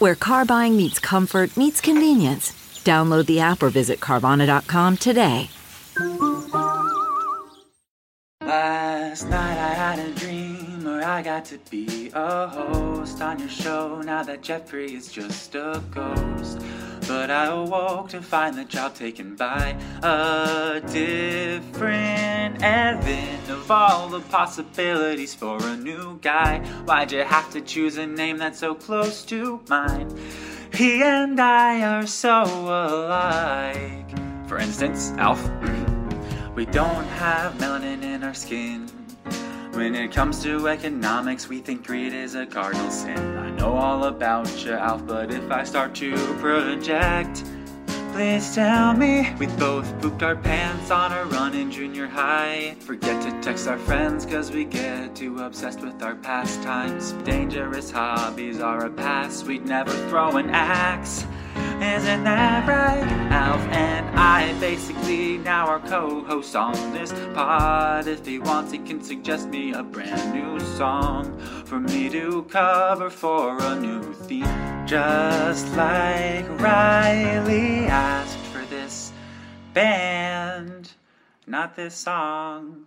where car buying meets comfort, meets convenience. Download the app or visit Carvana.com today. Last night I had a dream where I got to be a host on your show now that Jeffrey is just a ghost. But I awoke to find the job taken by a different Evan. Of all the possibilities for a new guy, why'd you have to choose a name that's so close to mine? He and I are so alike. For instance, Alf. We don't have melanin in our skin. When it comes to economics, we think greed is a cardinal sin. I know all about you, Alf, but if I start to project, please tell me. We both pooped our pants on a run in junior high. Forget to text our friends, cause we get too obsessed with our pastimes. Dangerous hobbies are a pass, we'd never throw an axe. Isn't that right? Alf and I basically now are co-hosts on this pod. If he wants, he can suggest me a brand new song for me to cover for a new theme. Just like Reilly asked for this band, not this song,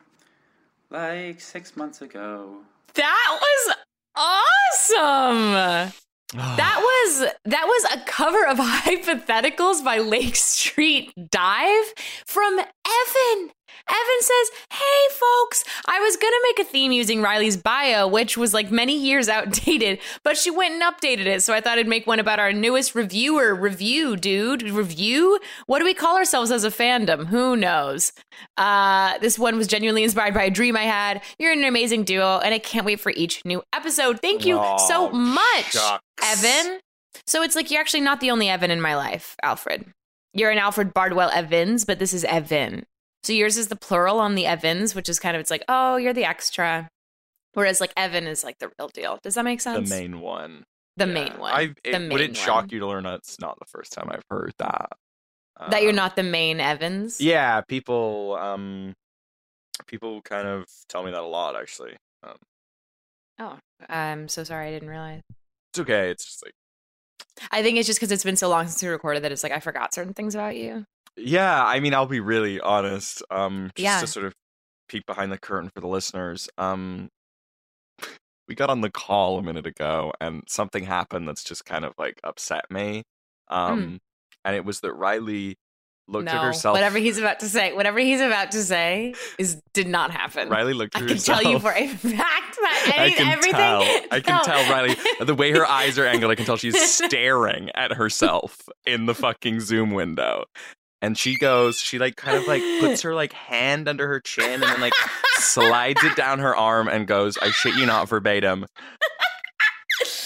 like six months ago. That was awesome. That was that was a cover of hypotheticals by Lake Street Dive from Evan. Evan says, Hey folks, I was gonna make a theme using Reilly's bio, which was like many years outdated, but she went and updated it. So I thought I'd make one about our newest reviewer review, dude. Review? What do we call ourselves as a fandom? Who knows? Uh, this one was genuinely inspired by a dream I had. You're an amazing duo, and I can't wait for each new episode. Thank you so Oh, much, shucks. Evan. So it's like you're actually not the only Evan in my life, Alfred. You're an Alfred Bardwell Evans, but this is Evan. So yours is the plural on the Evans, which is kind of it's like, oh, you're the extra. Whereas like Evan is like the real deal. Does that make sense? the main one. The Yeah. main one. I, the it, main would it shock one. you to learn that's not the first time I've heard that? that you're Um, not the main Evans? Yeah, people um people kind of tell me that a lot actually. Um, Oh, I'm so sorry. I didn't realize. it's okay. It's just like I think it's just because it's been so long since we recorded that it's like I forgot certain things about you. Yeah, I mean, I'll be really honest. Um just Yeah. to sort of peek behind the curtain for the listeners. Um we got on the call a minute ago and something happened that's just kind of like upset me. Um and it was that Reilly looked no, at herself whatever he's about to say, whatever he's about to say is did not happen. Reilly looked I at can tell you for a fact that I any, can everything. tell. I can tell Reilly the way her eyes are angled. I can tell she's staring at herself in the fucking Zoom window, and she goes. She like kind of like puts her like hand under her chin and then like slides it down her arm and goes. I shit you not verbatim.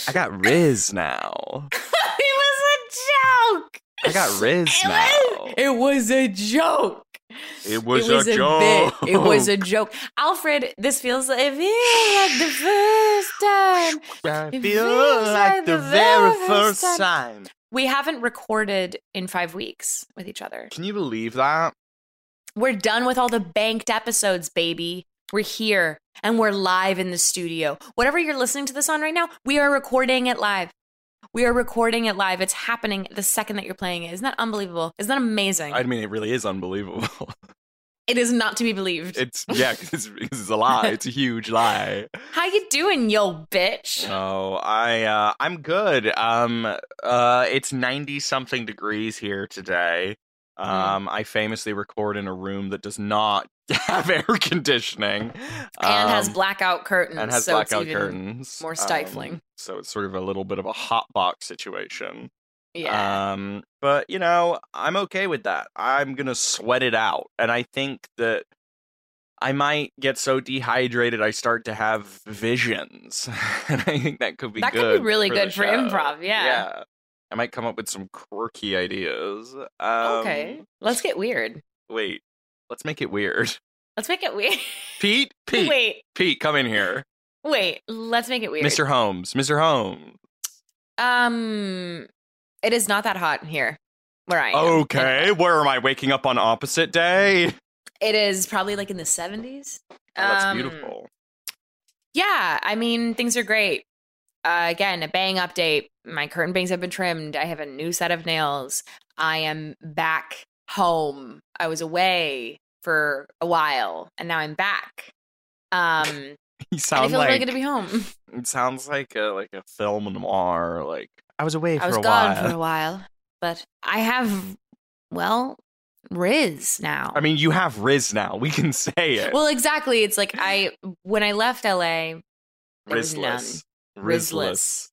I got Riz now. it was a joke. I got Riz It now. was, it was a joke. It was, it was a, joke. bit. It was a joke. Alfred, this feels like, it feels like the first time. I it feel feels like like the very first first time. We haven't recorded in five weeks with each other. Can you believe that? We're done with all the banked episodes, baby. We're here and we're live in the studio. Whatever you're listening to this on right now, we are recording it live. We are recording it live. It's happening the second that you're playing it. Isn't that unbelievable? Isn't that amazing? I mean, it really is unbelievable. it is not to be believed. It's yeah, 'cause it's, 'cause it's a lie. It's a huge lie. How you doing, yo bitch? Oh, I uh, I'm good. Um, uh, it's ninety something degrees here today. Hmm. Um, I famously record in a room that does not have air conditioning and has um, blackout curtains. and has so it's blackout even curtains. More Um, stifling. so it's sort of a little bit of a hot box situation. yeah. Um, but you know, I'm okay with that. I'm gonna sweat it out, and I think that I might get so dehydrated I start to have visions, and I think that could be That could be really for good for show. improv, yeah. yeah. I might come up with some quirky ideas. Um, okay, let's get weird. Wait, let's make it weird. Let's make it weird. Pete, Pete, wait, Pete, come in here. wait. Let's make it weird. Mr. Holmes, Mr. Holmes. Um, it is not that hot in here where I am. Okay, where am I waking up on opposite day? It is probably like in the seventies. Oh, that's Um, beautiful. Yeah, I mean things are great. Uh, again, a bang update. My curtain bangs have been trimmed. I have a new set of nails. I am back home. I was away for a while, and now I'm back. Um, You sound feels like really good to be home. it sounds like a like a film noir. Like I was away for I was gone while. for a while, but I have, well, Riz now. I mean, you have Riz now. We can say it. well, exactly. It's like I when I left LA, there was none. Rizless. Rizless.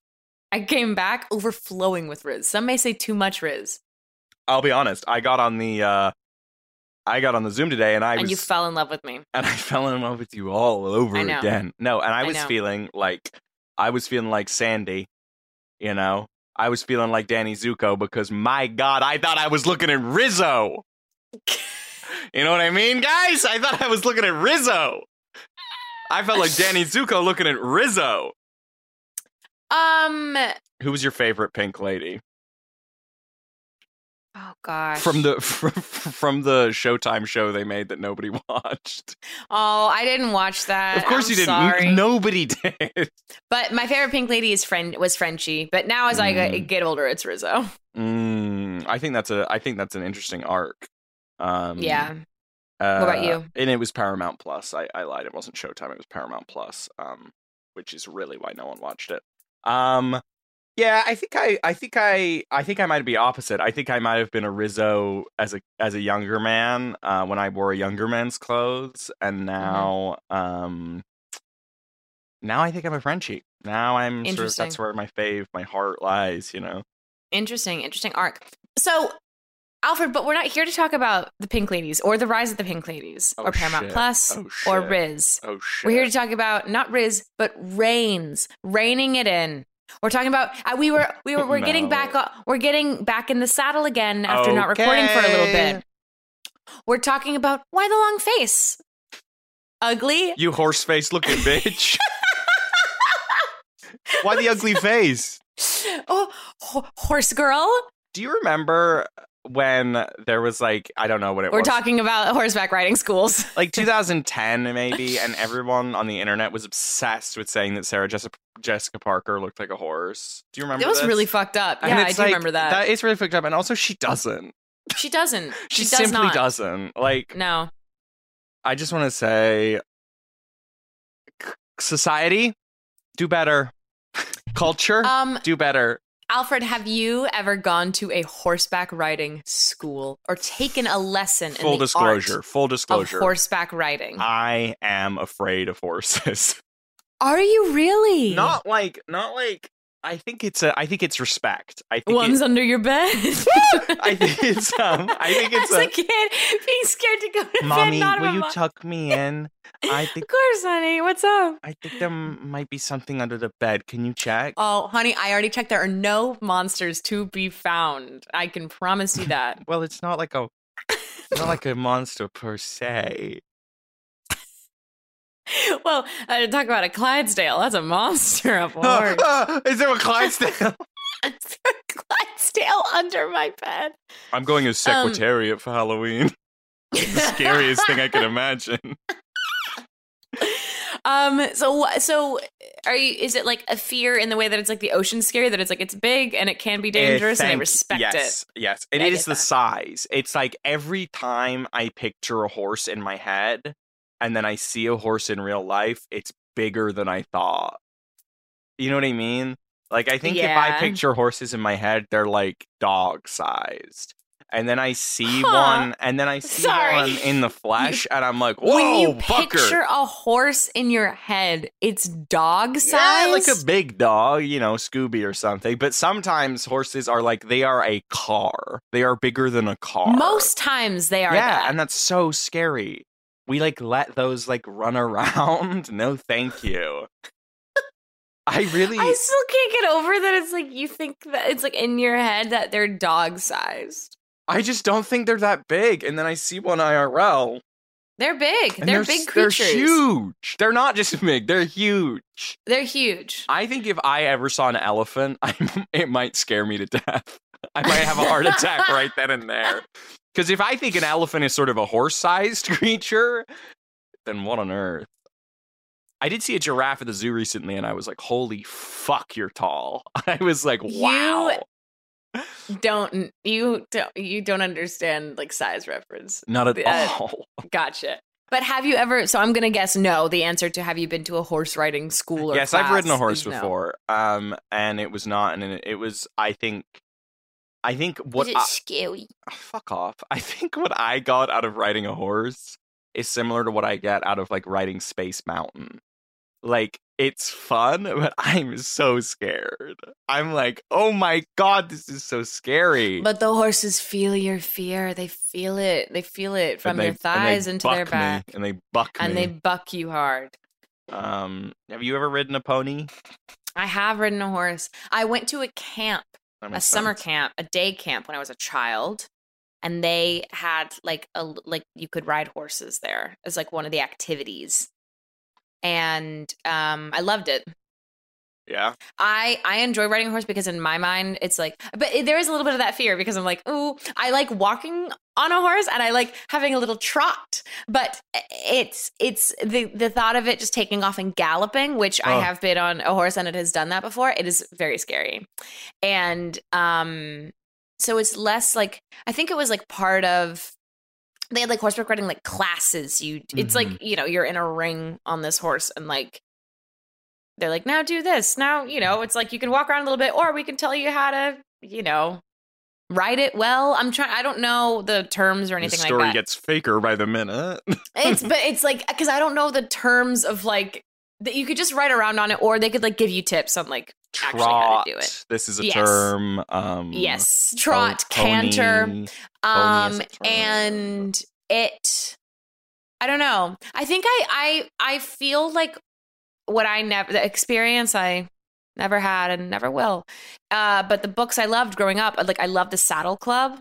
I came back overflowing with Riz. Some may say too much Riz, I'll be honest. I got on the uh I got on the Zoom today and I and was you fell in love with me. and I fell in love with you all over I again. No, and I I was know. feeling like I was feeling like Sandy, you know. I was feeling like Danny Zuko because my God, I thought I was looking at Rizzo. You know what I mean, guys? I thought I was looking at Rizzo. I felt like Danny Zuko looking at Rizzo. Um. Who was your favorite pink lady Oh gosh. from the from the Showtime show they made that nobody watched? Oh, I didn't watch that. of course I'm you didn't. Sorry. Nobody did. But my favorite pink lady is friend was Frenchie. But now as I Mm. get- get older, it's Rizzo. Mm, I think that's a. I think that's an interesting arc. Um, yeah. Uh, about you? And it was Paramount Plus. I, I lied. It wasn't Showtime. It was Paramount Plus. Um, which is really why no one watched it. Um, yeah, I think I, I think I, I think I might be opposite. I think I might have been a Rizzo as a as a younger man uh, when I wore a younger man's clothes, Mm-hmm. and now, um, now I think I'm a Frenchie. Now I'm sort of that's where my fave, my heart lies. You know. Interesting, interesting arc. So, Alfred, but we're not here to talk about the Pink Ladies or the rise of the Pink Ladies Oh, or Paramount shit. Plus Oh, or. Riz. Oh shit. We're here to talk about not Riz, but Reins, reining it in. We're talking about uh, we were we were we're getting back uh, we're getting back in the saddle again after not recording for a little bit. We're talking about why the long face. Ugly. You horse face looking bitch. Why the ugly face? Oh, ho- horse girl. Do you remember when there was like I don't know what it was. We're talking about horseback riding schools. like 2010 maybe, and everyone on the internet was obsessed with saying that Sarah Jessica, Jessica Parker looked like a horse. Do you remember? That? It was this? really fucked up. And Yeah, I do like- remember that. That is really fucked up, and also she doesn't. She doesn't. She, She, does simply not. doesn't. Like No. I just want to say, society, do better. Culture, Um, do better. Alfred, have you ever gone to a horseback riding school or taken a lesson Full in the disclosure. art Full of disclosure. horseback riding? I am afraid of horses. Are you really? not like not like I think it's a I think it's respect. I think ones it, under your bed. I think it's um I think it's As a a, kid, being scared to go to Mommy, bed. Not will you mo- tuck me in? I think Of course, honey. What's up? I think there might be something under the bed. Can you check? Oh, honey, I already checked. There are no monsters to be found. I can promise you that. Well, it's not like a not like a monster per se. well, uh, talk about a Clydesdale. That's a monster of a horse. Is there a Clydesdale? A Clydesdale under my bed. I'm going as Um, secretariat for Halloween. the scariest thing I can imagine. Um. So, wh- so are you? Is it like a fear in the way that it's like the ocean scary? That it's like it's big and it can be dangerous, Uh, and I respect yes, it. Yes, it I is get the that. size. It's like every time I picture a horse in my head and then I see a horse in real life, it's bigger than I thought. You know what I mean? Like I think if I picture horses in my head, they're like dog sized. And then I see Huh. one, and then I see Sorry. one in the flesh, and I'm like, "Whoa, when you fucker!" picture a horse in your head, it's dog size. Yeah, like a big dog, you know, Scooby or something. But sometimes horses are like they are a car. They are bigger than a car. Most times they are. yeah, that. and that's so scary. We like let those like run around. No, thank you. I really I still can't get over that it's like you think that it's like in your head that they're dog sized. I just don't think they're that big. And then I see one IRL. They're big. And they're, big creatures. They're huge. They're not just big, they're huge. They're huge. I think if I ever saw an elephant, I, it might scare me to death. I might have a heart attack right then and there. Because if I think an elephant is sort of a horse sized creature, then what on earth? I did see a giraffe at the zoo recently and I was like, holy fuck, you're tall. I was like, You- wow. Don't you don't you don't understand like size reference. Not at Uh, all. Gotcha. But have you ever? So I'm gonna guess no. The answer to have you been to a horse riding school or yes, I've ridden a horse is no. before. Um, and it was not, and it was, I think, I think what Is it I- scary? Ah, fuck off. I think what I got out of riding a horse is similar to what I get out of like riding Space Mountain. Like it's fun, but I'm so scared. I'm like, oh my god, this is so scary. But the horses feel your fear. They feel it. They feel it from they- their and they thighs into their buck me, back, and they buck and me. they buck you hard. Um, have you ever ridden a pony? I have ridden a horse. I went to a camp, a makes summer camp, a day camp when I was a child, and they had like a like you could ride horses there as like one of the activities, and um, I loved it. Yeah. I I enjoy riding a horse because in my mind it's like, but it- there is a little bit of that fear because I'm like, ooh, I like walking on a horse and I like having a little trot, but it's it's the the thought of it just taking off and galloping, which I Oh. have been on a horse and it has done that before. It is very scary, and um, so it's less like I think it was like part of. They had like horseback riding like classes. You, it's like you know you're in a ring on this horse and like they're like, now do this. Now, you know, it's like you can walk around a little bit, or we can tell you how to, you know, write it well. I'm trying, I don't know the terms or The anything story like that. Story gets faker by the minute. it's, but it's like, because I don't know the terms of like, that you could just write around on it, or they could like give you tips on like actually how Trot. to do it. This is a Yes. term. Um, Yes. po- Trot, canter. pony. um term. and it i don't know i think i i i feel like what i never the experience i never had and never will uh but the books i loved growing up like i loved the saddle club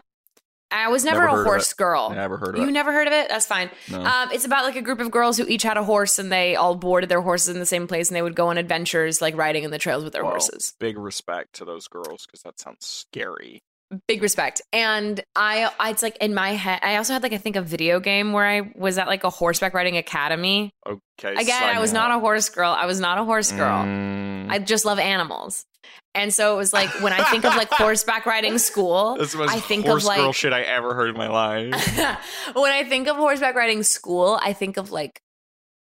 i was never, Never a horse girl Never heard of you it. never heard of it that's fine No. um, it's about like a group of girls who each had a horse and they all boarded their horses in the same place and they would go on adventures like riding in the trails with their Whoa. horses Big respect to those girls because that sounds scary. Big respect and i I- it's like in my head i also had like i think a video game where i was at like a horseback riding academy Okay. again i was not up. a horse girl i was not a horse girl Mm. i just love animals and so it was like when i think of like horseback riding school That's the most i think horse of like girl shit I ever heard in my life. when i think of horseback riding school i think of like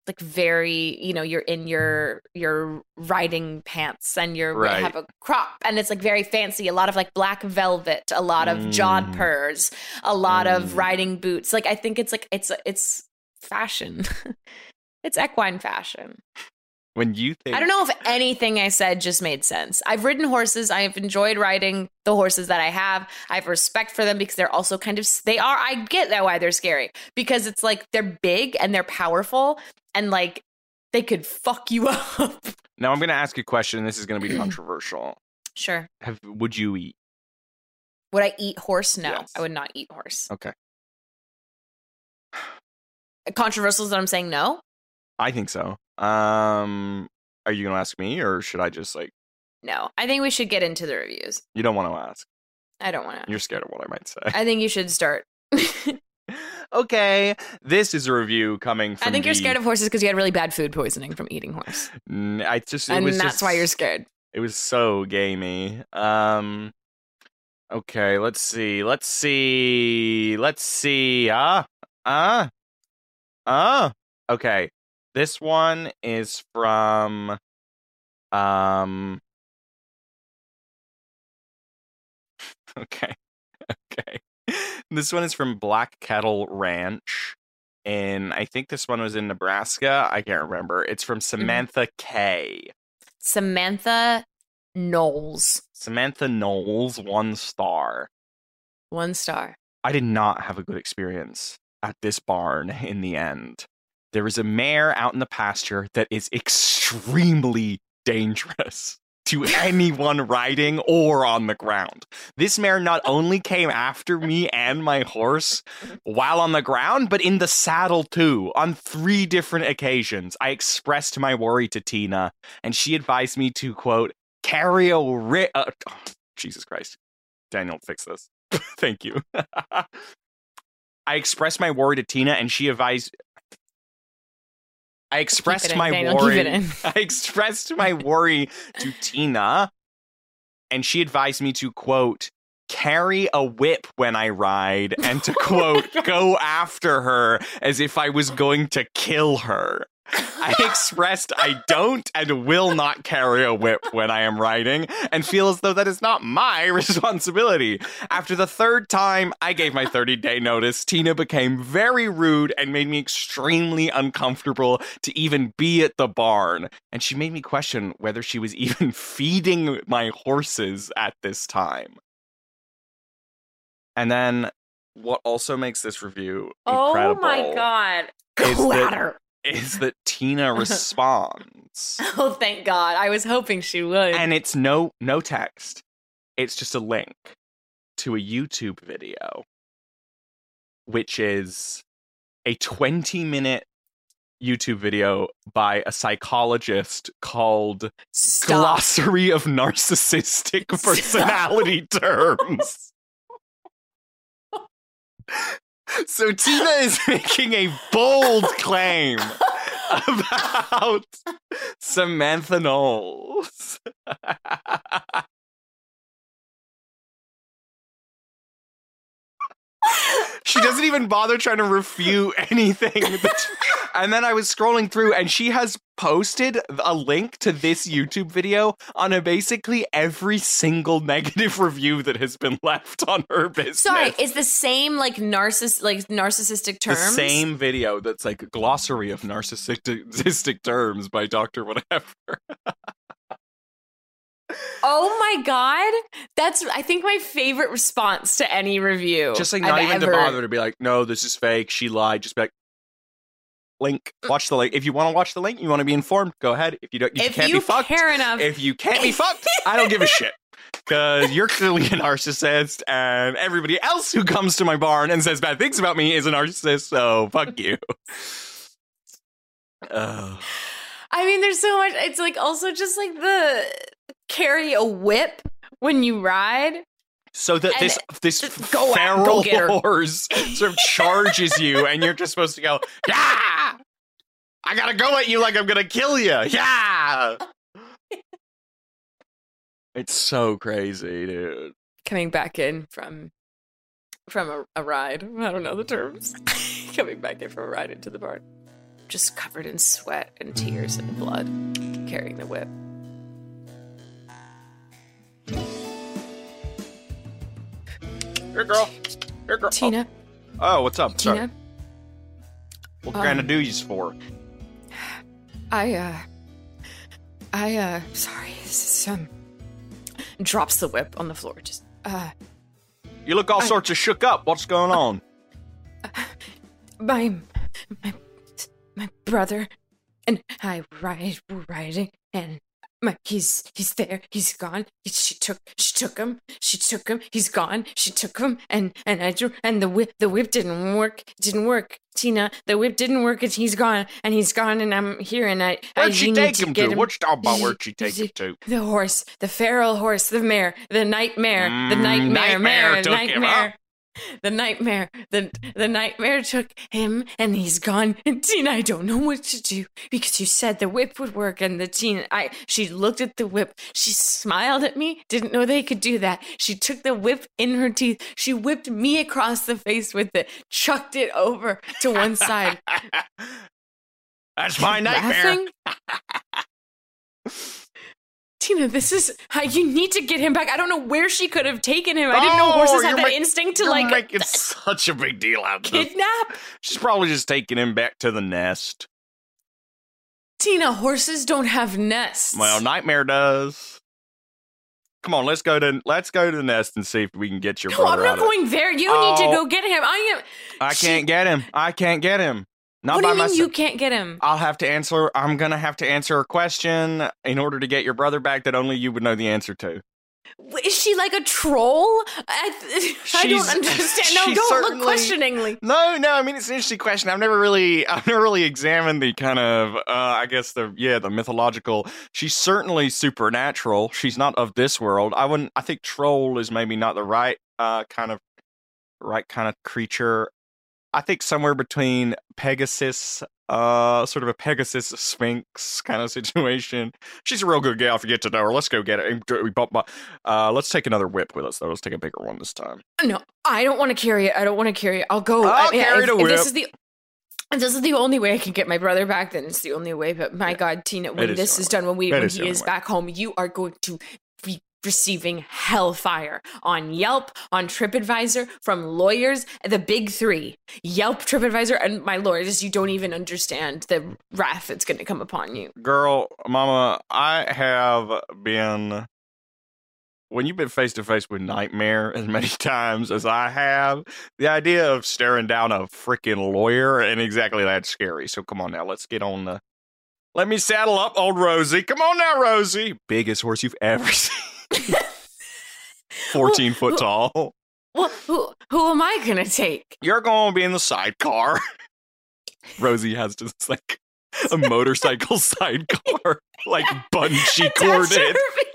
like very you know you're in your your riding pants and you're Right. have a crop and it's like very fancy a lot of like black velvet a lot of Mm. jodhpurs a lot of Mm. riding boots like i think it's like it's it's fashion it's equine fashion when you think I don't know if anything I said just made sense. I've ridden horses. I have enjoyed riding the horses that I have. I have respect for them because they're also kind of they are. I get that why they're scary because it's like they're big and they're powerful and like they could fuck you up. Now I'm going to ask you a question, and this is going to be controversial. sure. Have would you eat? Would I eat horse? No, Yes. I would not eat horse. Okay, Controversial is that I'm saying no. I think so. Um, are you going to ask me, or should I just like? No, I think we should get into the reviews. You don't want to ask. I don't want to. You're scared of what I might say. I think you should start. okay, this is a review coming from. I think you're scared of horses because you had really bad food poisoning from eating horse, I just it and that's just- why you're scared. It was so gamey. Um Okay, let's see. Let's see. Let's see. Ah. Ah. Ah. Okay. This one is from um Okay. Okay. This one is from Black Kettle Ranch. And I think this one was in Nebraska. I can't remember. It's from Samantha K. Samantha Knowles, Samantha Knowles, one star. one star. I did not have a good experience at this barn in the end. There is a mare out in the pasture that is extremely dangerous to anyone riding or on the ground. This mare not only came after me and my horse while on the ground, but in the saddle too. On three different occasions, I expressed my worry to Tina, and she advised me to quote carry a ri- uh, oh, Jesus Christ, Daniel, fix this. Thank you. I expressed my worry to Tina, and she advised. I expressed in, my Daniel, worry. I expressed my worry to Tina, and she advised me to quote carry a whip when I ride, and to quote go after her as if I was going to kill her. I expressed I don't and will not carry a whip when I am riding and feel as though that is not my responsibility. After the third time I gave my 30 day notice, Tina became very rude and made me extremely uncomfortable to even be at the barn. And she made me question whether she was even feeding my horses at this time. And then what also makes this review incredible Oh my god. Is that- Clatter. Is that Tina responds. Oh, thank God. I was hoping she would. and it's no no text. It's just a link to a YouTube video which is a 20 minute YouTube video by a psychologist called Stop. Glossary of Narcissistic Personality Terms. So Tina is making a bold claim about Samantha Knowles. she doesn't even bother trying to refute anything. and then I was scrolling through, and she has posted a link to this YouTube video on a basically every single negative review that has been left on her business. Sorry, it's the same like narciss like narcissistic the terms. same video that's like a glossary of narcissistic terms by Dr. Whatever. Oh my god, that's I think my favorite response to any review. Just like not I've even ever- to bother to be like, no, this is fake. She lied. Just be like, link. Mm. Watch the link. If you want to watch the link, you want to be informed, go ahead. If you don't, if, If you can't you be fucked, care enough, if you can't be fucked, I don't give a shit. Because you're clearly a narcissist, and everybody else who comes to my barn and says bad things about me is a narcissist, so fuck you. Oh. I mean, there's so much. It's like also just like the carry a whip when you ride. So that And this this go out, feral her. horse sort of charges you, and you're just supposed to go, yeah. I gotta go at you like I'm gonna kill you, yeah. It's so crazy, dude. Coming back in from from a, a ride. I don't know the terms. Coming back in from a ride into the barn, just covered in sweat and tears and blood, carrying the whip. Here, girl. Here, girl. Tina, Oh, oh, what's up? Sorry. Tina, What kind of um, do you for? I uh, I uh, sorry, this is, um, drops the whip on the floor. Just uh, You look all I- sorts of shook up. What's going on? my my my brother and I ride were riding and my he's he's there he's gone He- she took she took him she took him he's gone she took him and and I drew and the whip the whip didn't work didn't work Tina the whip didn't work and he's gone and he's gone and I'm here and I I Where'd she take him to? What you talking about? Where'd she take him to? the horse, the feral horse, the mare, the nightmare, the Mm, nightmare, nightmare mare, him, nightmare. The nightmare, the the nightmare took him, and he's gone. And Tina, I don't know what to do because you said the whip would work, and the Tina, I she looked at the whip, she smiled at me, didn't know they could do that. She took the whip in her teeth, she whipped me across the face with it, chucked it over to one side. That's my nightmare. Tina, this is how you need to get him back. I don't know where she could have taken him. I didn't know Oh, horses have you're that ma- instinct to like making uh, such a big deal out of kidnap. She's probably just taking him back to the nest. Tina, horses don't have nests. Well, Nightmare does. Come on, let's go to let's go to the nest and see if we can get your no, brother I'm out not it. going there. You need to Oh. go get him. I am. I she- can't get him. I can't get him. Not what do you mean myself. you can't get him? I'll have to answer. I'm gonna have to answer a question in order to get your brother back that only you would know the answer to. Is she like a troll? I, I don't understand. No, don't look questioningly. No, no. I mean, it's an interesting question. I've never really, I've never really examined the kind of, uh, I guess the, yeah, the mythological. She's certainly supernatural. She's not of this world. I wouldn't. I think troll is maybe not the right, uh, kind of, right kind of creature. I think somewhere between Pegasus, uh, sort of a Pegasus Sphinx kind of situation. She's a real good gal. If you get to know her, let's go get it. We bump- Uh, let's take another whip with us though. Let's take a bigger one this time. No, I don't want to carry it. I don't want to carry it. I'll go. I'll I mean, carry if, the if this is the if this is the only way I can get my brother back, then it's the only way. But my God, Tina, when is this is done, when we That when is he is way. back home, you are going to receiving hellfire on Yelp, on TripAdvisor, from lawyers, the big three: Yelp, TripAdvisor, and my lawyers. You don't even understand the wrath that's going to come upon you. girl, mama, I have been when you've been face to face with nightmare as many times as I have, the idea of staring down a freaking lawyer and exactly that's scary. So come on now, let's get on the let me saddle up old Rosie. Come on now, Rosie. Biggest horse you've ever seen. 14 foot tall. Well, who who am I going to take? You're going to be in the sidecar. Rosie has just like a motorcycle sidecar, like bungee corded. to her feet.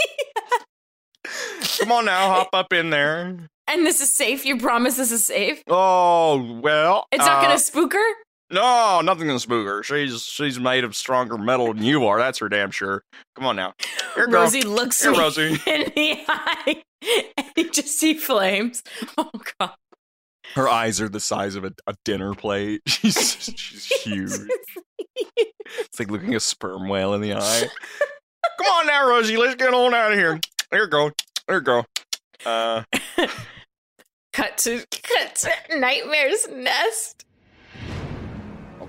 Come on now, hop up in there. And this is safe. You promise this is safe. Oh well, It's not uh, going to spook her. No, nothing gonna spook her. She's she's made of stronger metal than you are. That's for damn sure. Come on now, here, girl. Rosie looks Here, Rosie. in the eye, and you just see flames. Oh god! Her eyes are the size of a, a dinner plate. She's she's huge. It's like looking a sperm whale in the eye. Come on now, Rosie. Let's get on out of here. There you go. There you go. Uh, cut to cut to Nightmare's nest.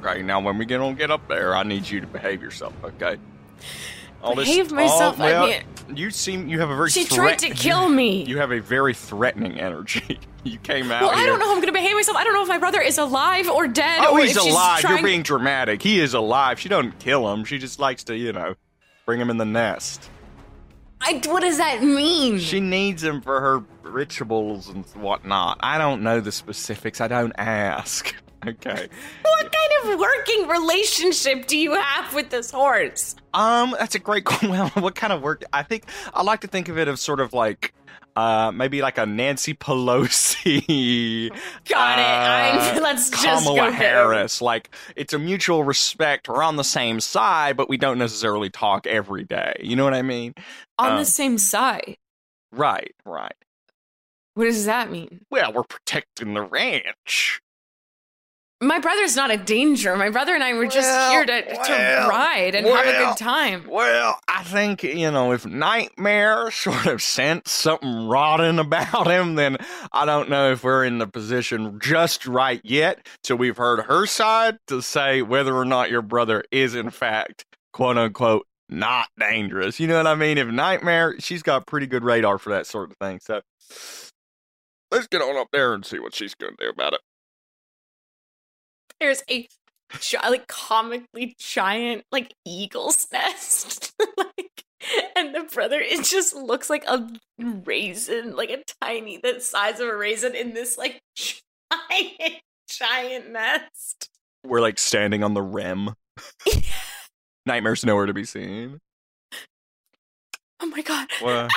Okay. Now, when we get on, get up there, I need you to behave yourself. Okay. All Behave myself, I well, mean- you seem you have a very. She tried to kill me. You have a very threatening energy. You came out well, here. I don't know how I'm going to behave myself. I don't know if my brother is alive or dead. Oh, or he's alive. Trying... You're being dramatic. He is alive. She doesn't kill him. She just likes to, you know, bring him in the nest. I, what does that mean? She needs him for her rituals and whatnot. I don't know the specifics. I don't ask. Okay. what kind of working relationship do you have with this horse? Um, that's a great. Well, what kind of work? I think I like to think of it as sort of like, uh, maybe like a Nancy Pelosi. Got it. uh, I'm, let's just go. Harris. Like it's a mutual respect. We're on the same side, but we don't necessarily talk every day. You know what I mean? on Uh, the same side. Right, right. What does that mean? Well, we're protecting the ranch. My brother's not a danger. My brother and I were just Well, here to, to ride and have a good time. Well, I think, you know, if Nightmare sort of sensed something rotten about him, then I don't know if we're in the position just right yet. So we've heard her side to say whether or not your brother is, in fact, quote unquote, not dangerous. You know what I mean? If Nightmare, she's got pretty good radar for that sort of thing. So let's get on up there and see what she's going to do about it. There's a gi- like comically giant like eagle's nest. like and the brother it just looks like a raisin, like a tiny the size of a raisin in this like giant giant nest. We're like standing on the rim. Nightmare's nowhere to be seen. Oh my god. What? Adam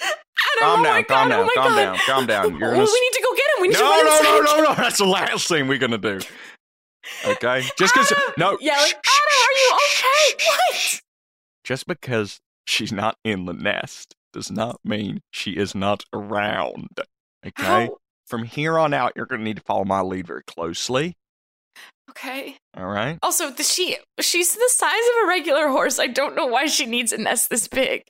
Adam, Calm oh down, calm god, oh down, oh calm god. down, calm down. You're oh, gonna we need to go get him. We need to No, run no, inside. no, no, no. That's the last thing we're gonna do. Okay, just because no, Yeah, like, Adam, are you okay? What? Just because she's not in the nest does not mean she is not around. Okay. How? From here on out, you're gonna need to follow my lead very closely. Okay. All right. Also, the she she's the size of a regular horse. I don't know why she needs a nest this big.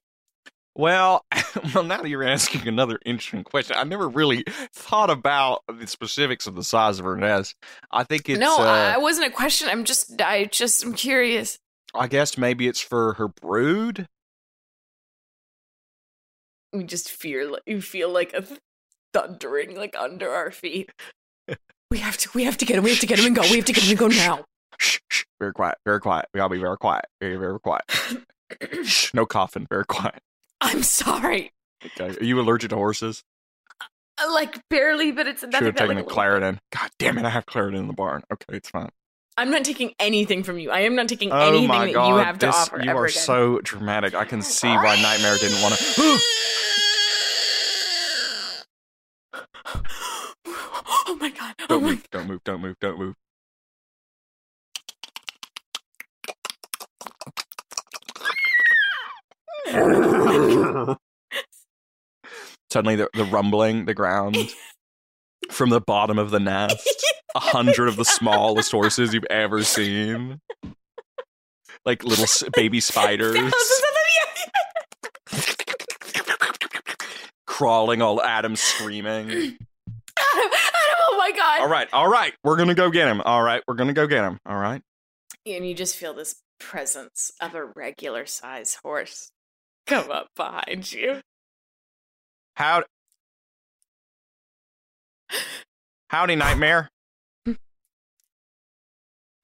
Well, well, now that you're asking another interesting question, I never really thought about the specifics of the size of her nest. I think it's no, uh, I wasn't a question. I'm just I just I'm curious. I guess maybe it's for her brood. We just feel like you feel like a thundering like under our feet. we have to we have to get him. We have to get him and go. We have to get him and go now. Shh, very quiet, very quiet. We gotta be very quiet, very very quiet. No coughing, very quiet. I'm sorry. Okay. Are you allergic to horses? Uh, Like barely, but it's Should nothing have that taken like the a. Claritin. God damn it! I have Claritin in the barn. Okay, it's fine. I'm not taking anything from you. I am not taking Oh anything that you have to this, offer you are again. so dramatic. I can see why Nightmare didn't want to. oh my god. Oh don't my move! Don't move! Don't move! Don't move! Suddenly, the, the rumbling, the ground from the bottom of the nest. A hundred of the smallest horses you've ever seen, like little s- baby spiders crawling all Adam screaming. Adam, Adam, oh my god. All right, all right, we're gonna go get him. All right, we're gonna go get him. All right. And you just feel this presence of a regular size horse come up behind you. How? Howdy, Nightmare.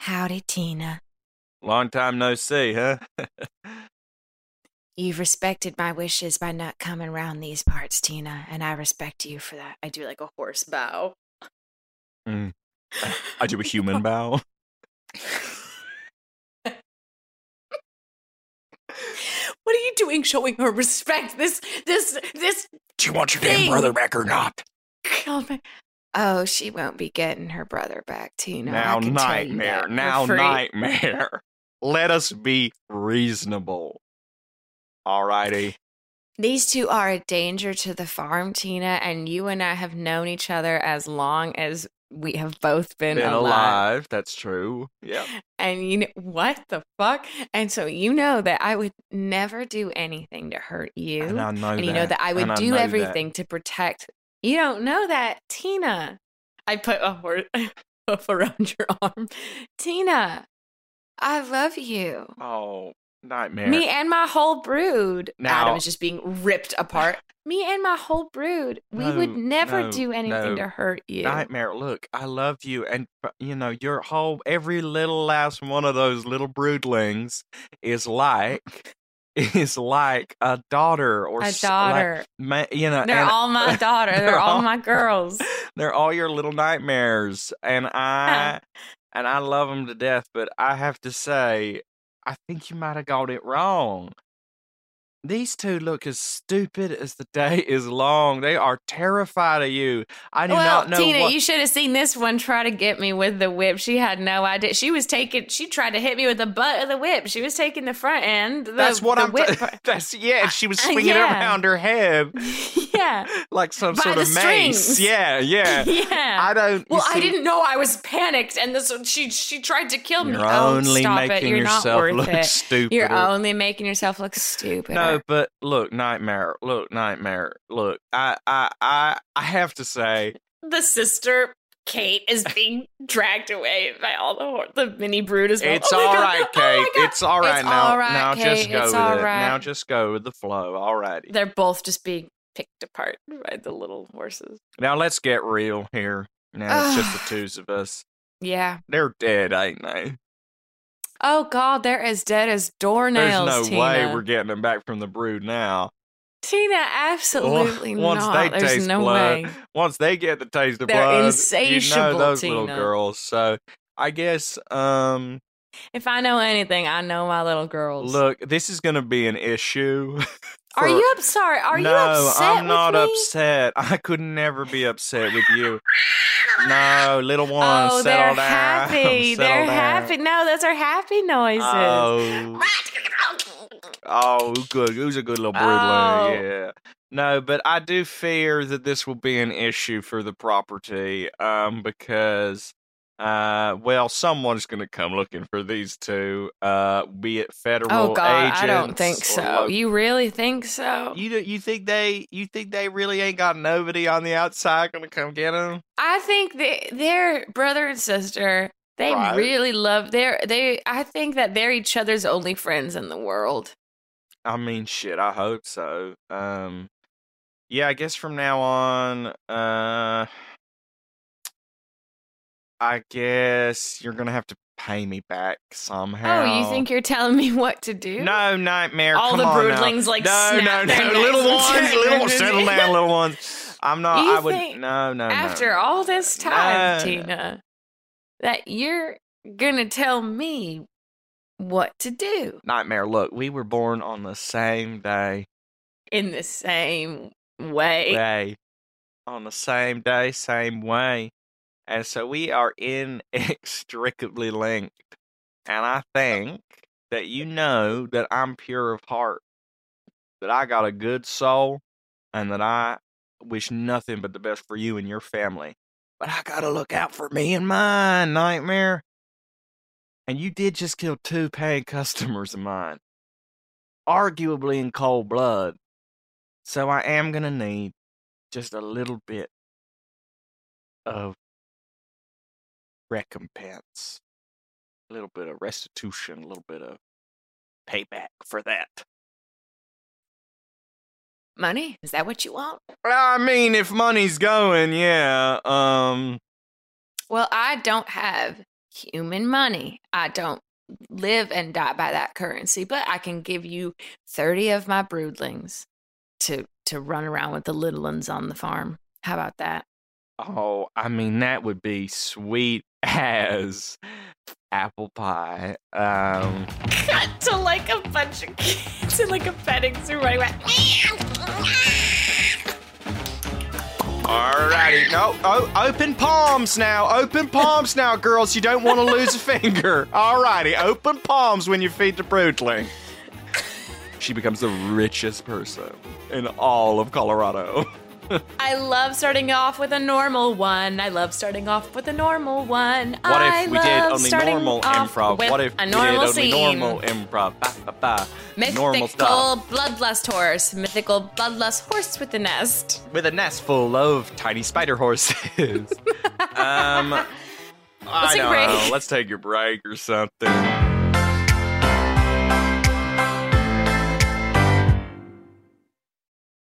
Howdy, Tina. Long time no see, huh? You've respected my wishes by not coming round these parts, Tina, and I respect you for that. I do like a horse bow. Mm. I do a human bow. What are you doing showing her respect? This, this, this. Do you want your damn brother back or not? Oh, she won't be getting her brother back, Tina. now, I can tell you Nightmare. Now. Nightmare. Let us be reasonable. Alrighty. These two are a danger to the farm, Tina, and you and I have known each other as long as we have both been, Been alive. alive. That's true. Yeah. And you know what the fuck? And so you know that I would never do anything to hurt you. And I know and that. you know that I would and do that. everything to protect. You don't know that, Tina. I put a horse hoof around your arm. Tina, I love you. Oh, Nightmare. Me and my whole brood. Now- Adam is just being ripped apart. Me and my whole brood. We would never no, do anything no. to hurt you. Nightmare, look, I love you, and you know your whole every little last one of those little broodlings is like is like a daughter or a like, daughter. ma- you know, They're and all my daughter. They're, they're all all- my girls. they're all your little nightmares, and I and I love them to death. But I have to say, I think you might have got it wrong. These two look as stupid as the day is long. They are terrified of you. I do well, not know Tina, what. you should have seen this one try to get me with the whip. She had no idea. She was taking. She tried to hit me with the butt of the whip. She was taking the front end. The, That's what I'm. whip. T- that's yeah. and She was Uh, swinging it yeah. around her head yeah, like some By sort of mace. strings. Yeah, yeah. yeah. I don't. well, I didn't know I was panicked, and this she she tried to kill me. You're oh, only stop it! making You're yourself not worth look it. stupid. You're only making yourself look stupid. No, but look, nightmare. Look, nightmare. Look, I, I, I, I have to say, the sister Kate is being dragged away by all the hor- the mini brood as well. it's Oh all God. right, Oh Kate. God. it's all right It's now. all right, now just go It's with all it. right. Now just go with the flow. Alrighty. They're both just being picked apart by the little horses. Now let's get real here. Now it's just the twos of us. Yeah. They're dead, ain't they? Oh God, they're as dead as There's doornails. no Tina. way we're getting them back from the brood now. Tina, absolutely Once not. they There's taste no blood, way. Once they get the taste of blood, They're blood, you know insatiable, those little girls. So I guess, um, If I know anything, I know my little girls. look, this is gonna be an issue. are you up? Sorry, are no, you upset I'm with not upset. I could never be upset with you. No, little one, Oh, settle they're down. happy. Settle They're down. happy. No, those are happy noises. Oh, oh, good. Who's a good little Oh. Yeah. No, but I do fear that this will be an issue for the property, um, because, uh, well, someone's going to come looking for these two, uh, be it federal Oh God. I don't think so. local- You really think so? You do, you think they you think they really ain't got nobody on the outside gonna come get them? I think they, they're brother and sister. They Right. really love their they. I think that they're each other's only friends in the world. I mean, shit. I hope so. Um, yeah. I guess from now on, uh, I guess you're gonna have to pay me back somehow. Oh, you think you're telling me what to do? No, nightmare. All come the broodlings, like, no, no, no, little ones, little around. settle down, little ones. I'm not. You I would. think No, no, no. After all this time, No. Tina, that you're gonna tell me what to do Nightmare. Look, we were born on the same day. in the same way. Day. On the same day, same way. And so we are inextricably linked. And I think that you know that I'm pure of heart, that I got a good soul, and that I wish nothing but the best for you and your family. But I gotta look out for me and mine, Nightmare. And you did just kill two paying customers of mine, arguably in cold blood. So I am gonna need just a little bit of recompense, a little bit of restitution, a little bit of payback for that. Money? Is that what you want? I mean, if money's going, yeah. Um, Well, I don't have human money. I don't live and die by that currency, but I can give you 30 of my broodlings to to run around with the little ones on the farm. How about that? Oh, I mean, that would be sweet as apple pie. Um, Cut to like a bunch of kids in like a petting zoo running around. Alrighty, no, oh, open palms now, open palms now, girls. You don't want to lose a finger. Alrighty, open palms when you feed the broodling. She becomes the richest person in all of Colorado. I love starting off with a normal one. I love starting off with a normal one. What I if we did only normal improv? What if a we normal did only scene? normal improv? Ba, ba, ba. Mythical Normal stuff. bloodlust horse. Mythical bloodlust horse with a nest. With a nest full of tiny spider horses. um, I take a don't break. know. Let's take a break or something.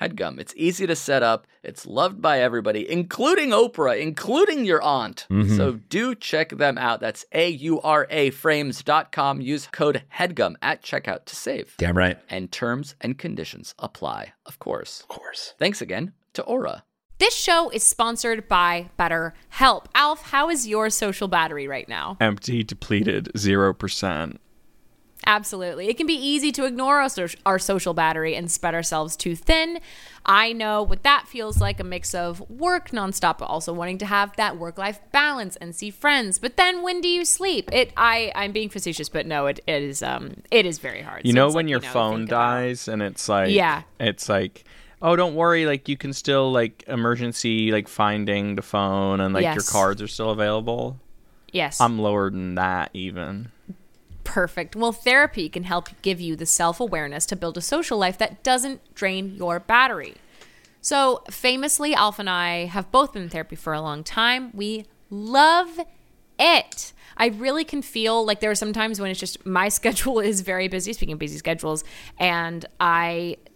HEADGUM. It's easy to set up. It's loved by everybody, including Oprah, including your aunt. Mm-hmm. So do check them out. That's A U R A frames.com. Use code HEADGUM at checkout to save. Damn right. And terms and conditions apply, of course. Of course. Thanks again to Aura. This show is sponsored by BetterHelp. Alf, how is your social battery right now? Empty, depleted, 0%. Absolutely. It can be easy to ignore our, so- our social battery and spread ourselves too thin. I know what that feels like a mix of work nonstop, but also wanting to have that work life balance and see friends. But then when do you sleep? It I, I'm being facetious, but no, it, it is um it is very hard. You So know when like, your you know, phone think about- dies and it's like Yeah. it's like oh don't worry like you can still like emergency like finding the phone and like your cards are still available. Yes. I'm lower than that even. Perfect. Well, therapy can help give you the self awareness to build a social life that doesn't drain your battery. So, famously, Alf and I have both been in therapy for a long time. We love it. I really can feel like there are some times when it's just my schedule is very busy, speaking of busy schedules, and I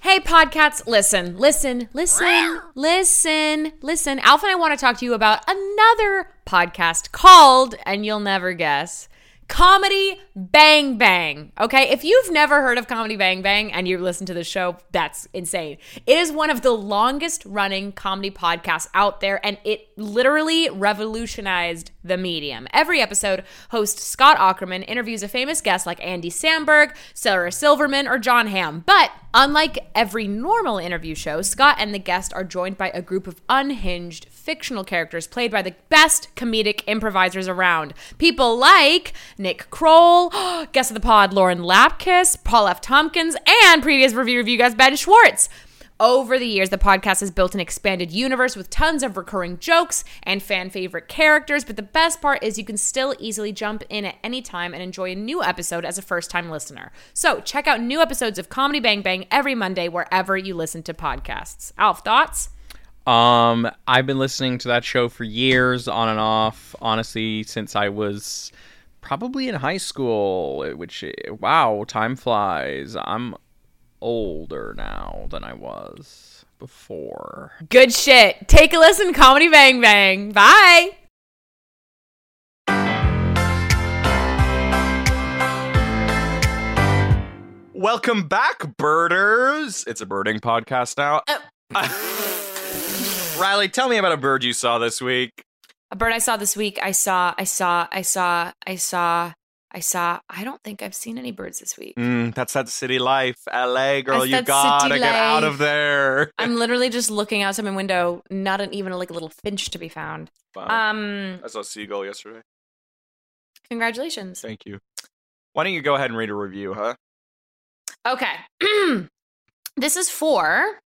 Hey, podcasts, listen, listen, listen, listen, listen. Alpha and I want to talk to you about another podcast called, and you'll never guess, Comedy Bang Bang. Okay, if you've never heard of Comedy Bang Bang and you listen to the show, that's insane. It is one of the longest running comedy podcasts out there, and it literally revolutionized the medium. Every episode, host Scott Aukerman interviews a famous guest like Andy Samberg, Sarah Silverman, or Jon Hamm. But unlike every normal interview show, Scott and the guest are joined by a group of unhinged fictional characters played by the best comedic improvisers around. People like Nick Kroll, guest of the pod Lauren Lapkus, Paul F. Tompkins, and previous Review Revue guest Ben Schwartz. Over the years, the podcast has built an expanded universe with tons of recurring jokes and fan favorite characters. But the best part is you can still easily jump in at any time and enjoy a new episode as a first time listener. So check out new episodes of Comedy Bang Bang every Monday wherever you listen to podcasts. Alf, thoughts? Um, I've been listening to that show for years, on and off. Honestly, since I was probably in high school. Which wow, time flies. I'm older now than I was before. Good shit. Take a listen, Comedy Bang Bang. Bye. Welcome back, birders. It's a birding podcast now. Oh. Reilly, tell me about a bird you saw this week. A bird I saw this week. I saw, I saw, I saw, I saw, I saw. I don't think I've seen any birds this week. Mm, that's that city life. LA, girl, That's you gotta get out of there. I'm literally just looking outside my window, not an, even like a little finch to be found. Wow. Um, I saw a seagull yesterday. congratulations. Thank you. Why don't you go ahead and read a review, huh? Okay. this is for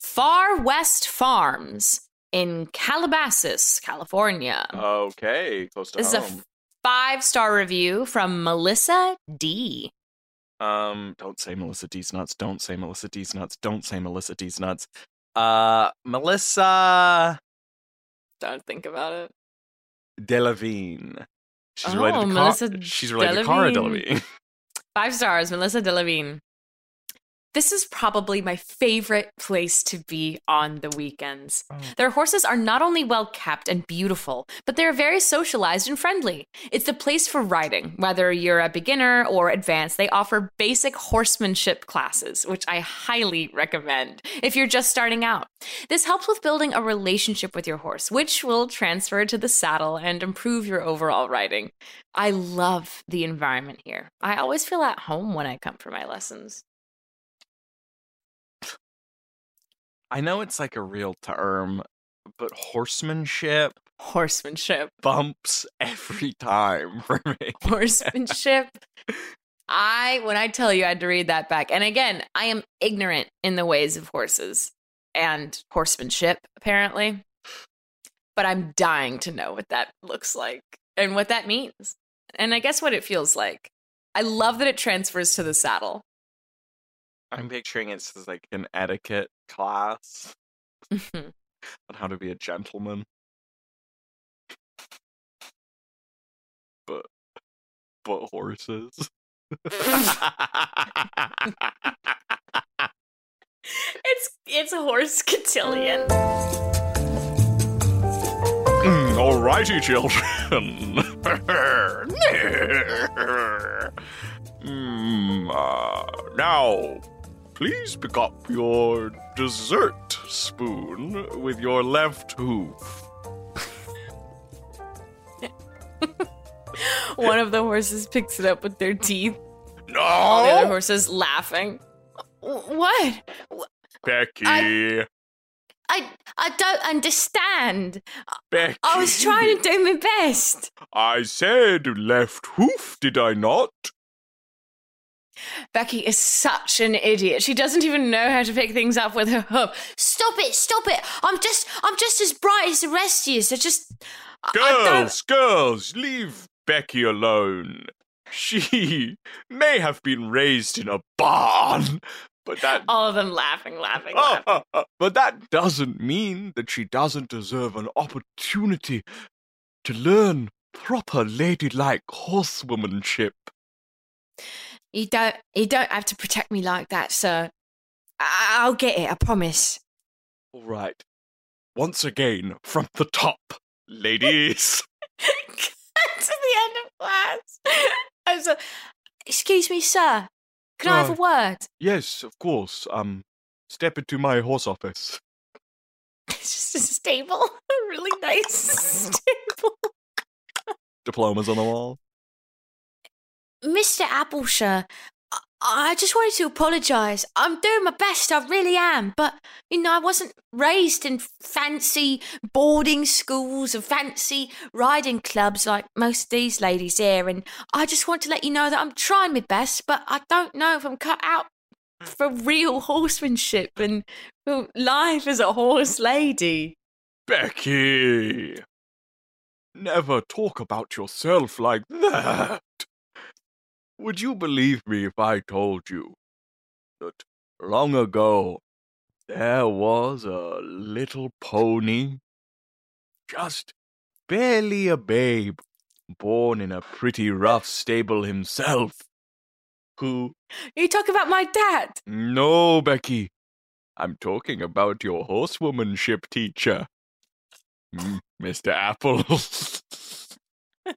Far West Farms in Calabasas, California. Okay, close to this is a home. Five star review from Melissa D. Um, don't say Melissa D's nuts. Don't say Melissa D's nuts. Don't say Melissa D's nuts. Uh, Melissa Don't think about it. Delavine. She's Oh, related to Cara. Melissa She's related to Cara Delevingne. Delevingne. Five stars, Melissa Delavine. This is probably my favorite place to be on the weekends. Oh. Their horses are not only well kept and beautiful, but they're very socialized and friendly. It's the place for riding. Whether you're a beginner or advanced, they offer basic horsemanship classes, which I highly recommend if you're just starting out. This helps with building a relationship with your horse, which will transfer to the saddle and improve your overall riding. I love the environment here. I always feel at home when I come for my lessons. I know it's like a real term, but horsemanship Horsemanship. bumps every time for me. Horsemanship. I, when I tell you, I had to read that back. And again, I am ignorant in the ways of horses and horsemanship, apparently. But I'm dying to know what that looks like and what that means. And I guess what it feels like. I love that it transfers to the saddle. I'm picturing it's like an etiquette class. on how to be a gentleman. But but horses. It's it's a horse cotillion. Mm, Alrighty, children. mm, uh, now, please pick up your dessert spoon with your left hoof. One of the horses picks it up with their teeth. All the other No, horses laughing. What? Becky. I I don't understand. Becky. I was trying to do my best. I said left hoof, did I not? Becky is such an idiot. She doesn't even know how to pick things up with her hoof. Stop it! Stop it! I'm just I'm just as bright as the rest of you. So just I- I don't- Girls, girls, leave Becky alone. She may have been raised in a barn, but that All of them laughing, laughing, oh, laughing. but that doesn't mean that she doesn't deserve an opportunity to learn proper ladylike horsewomanship. You don't you don't have to protect me like that, sir. I- I'll get it. I promise. All right. Once again, from the top, ladies. to the end of class. I was like, Excuse me, sir. Can I have a Uh, word? yes, of course. Um, step into my horse office. It's just a stable, a really nice stable. Diplomas on the wall. Mr. Appleshire, I- just wanted to apologise. I'm doing my best, I really am. But, you know, I wasn't raised in fancy boarding schools and fancy riding clubs like most of these ladies here. And I just want to let you know that I'm trying my best, but I don't know if I'm cut out for real horsemanship and life as a horse lady. Becky! Never talk about yourself like that. Would you believe me if I told you that long ago there was a little pony, just barely a babe, born in a pretty rough stable himself, who You talk about my dad. no, Becky. I'm talking about your horsewomanship teacher, Mr. Apple.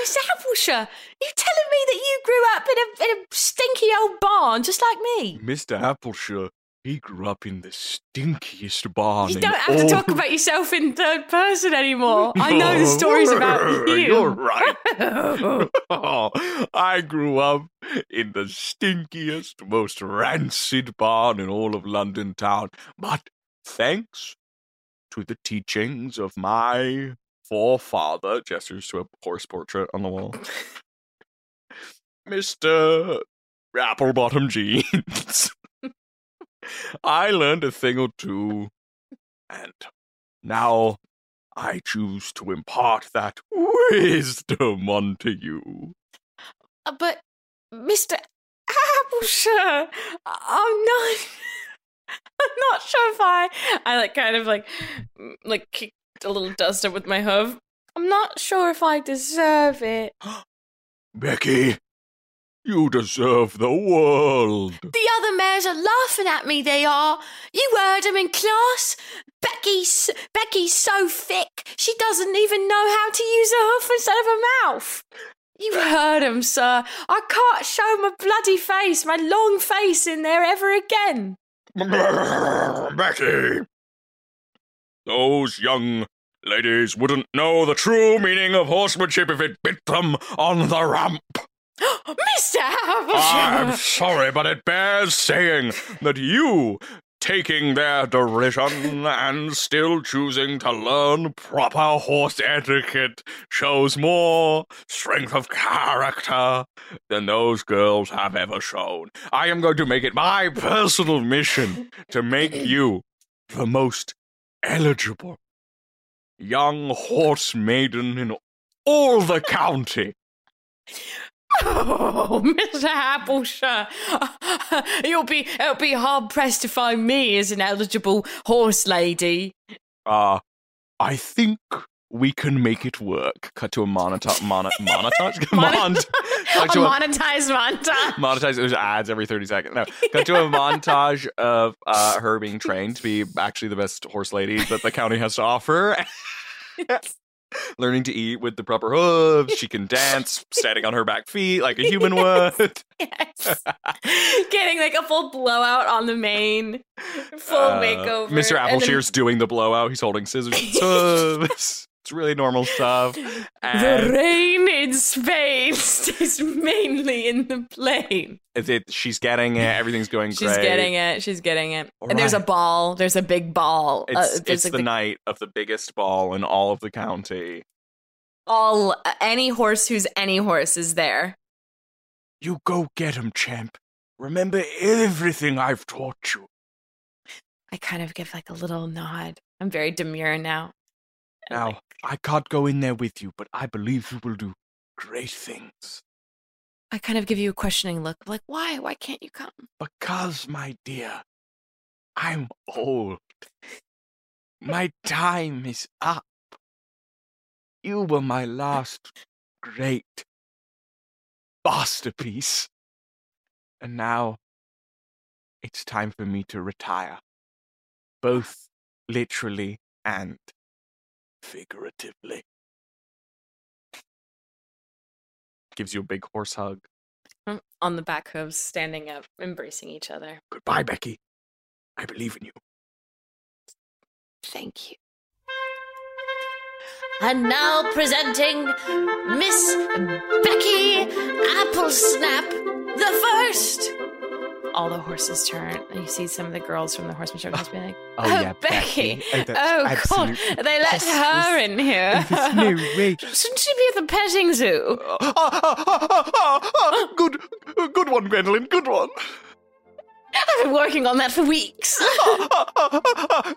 Mr. Appleshire, you telling me that you grew up in a, in a stinky old barn just like me? Mr. Appleshire, he grew up in the stinkiest barn. You don't have to talk about yourself in third person anymore. I know the stories about you. You're right. I grew up in the stinkiest, most rancid barn in all of London town. But thanks to the teachings of my forefather, gestures to a horse portrait on the wall, Mr. Applebottom Jeans, I learned a thing or two, and now I choose to impart that wisdom unto you. Uh, but, Mr. Appleshire, I'm not. I'm not sure if I. I like kind of like, like a little dust up with my hoof. I'm not sure if I deserve it. Becky, you deserve the world. The other mares are laughing at me. They are. You heard them in class. Becky's Becky's so thick she doesn't even know how to use a hoof instead of a mouth. You heard them, sir. I can't show my bloody face, my long face, in there ever again. Becky, those young ladies wouldn't know the true meaning of horsemanship if it bit them on the ramp. Mr. I'm sorry, but it bears saying that you, taking their derision and still choosing to learn proper horse etiquette, shows more strength of character than those girls have ever shown. I am going to make it my personal mission to make you the most eligible young horse maiden in all the county. Oh, Mr. Appleshaw, you'll be it'll be hard pressed to find me as an eligible horse lady. Uh, I think we can make it work. Cut to a monota- mono- montage? Mon- cut a to a monetized montage. monetize there's ads every 30 seconds no cut to a montage of uh, her being trained to be actually the best horse lady that the county has to offer learning to eat with the proper hooves she can dance standing on her back feet like a human would Yes. Getting like a full blowout on the mane, full Uh, makeover. mr and then doing the blowout he's holding scissors and hooves it's really normal stuff The rain in space is mainly in the plain. it, it- she's getting it everything's going She's great getting it. She's getting it. and there's a ball. There's a big ball. Uh, it's, there's it's like the the- night of the biggest ball in all of the county all any horse who's any horse is there. You go get him, champ. Remember everything I've taught you. I kind of give like a little nod. I'm very demure now. Now, like, I can't go in there with you, but I believe you will do great things. I kind of give you a questioning look, like why? Why can't you come? Because, my dear, I'm old. My time is up. You were my last great masterpiece. And now it's time for me to retire, both literally and figuratively. Gives you a big horse hug. Mm, On the back hooves, standing up, embracing each other. Goodbye, Becky. I believe in you. Thank you. And now presenting Miss Becky Applesnap the first. All the horses turn, and you see some of the girls from the horsemanship class being like, Oh, "Oh, yeah, Becky! Becky. Oh, Oh, God! They let her in here. There's no way. Shouldn't she be at the petting zoo? Ah, ah, ah, good, good one, Gwendolyn. Good one. I've been working on that for weeks.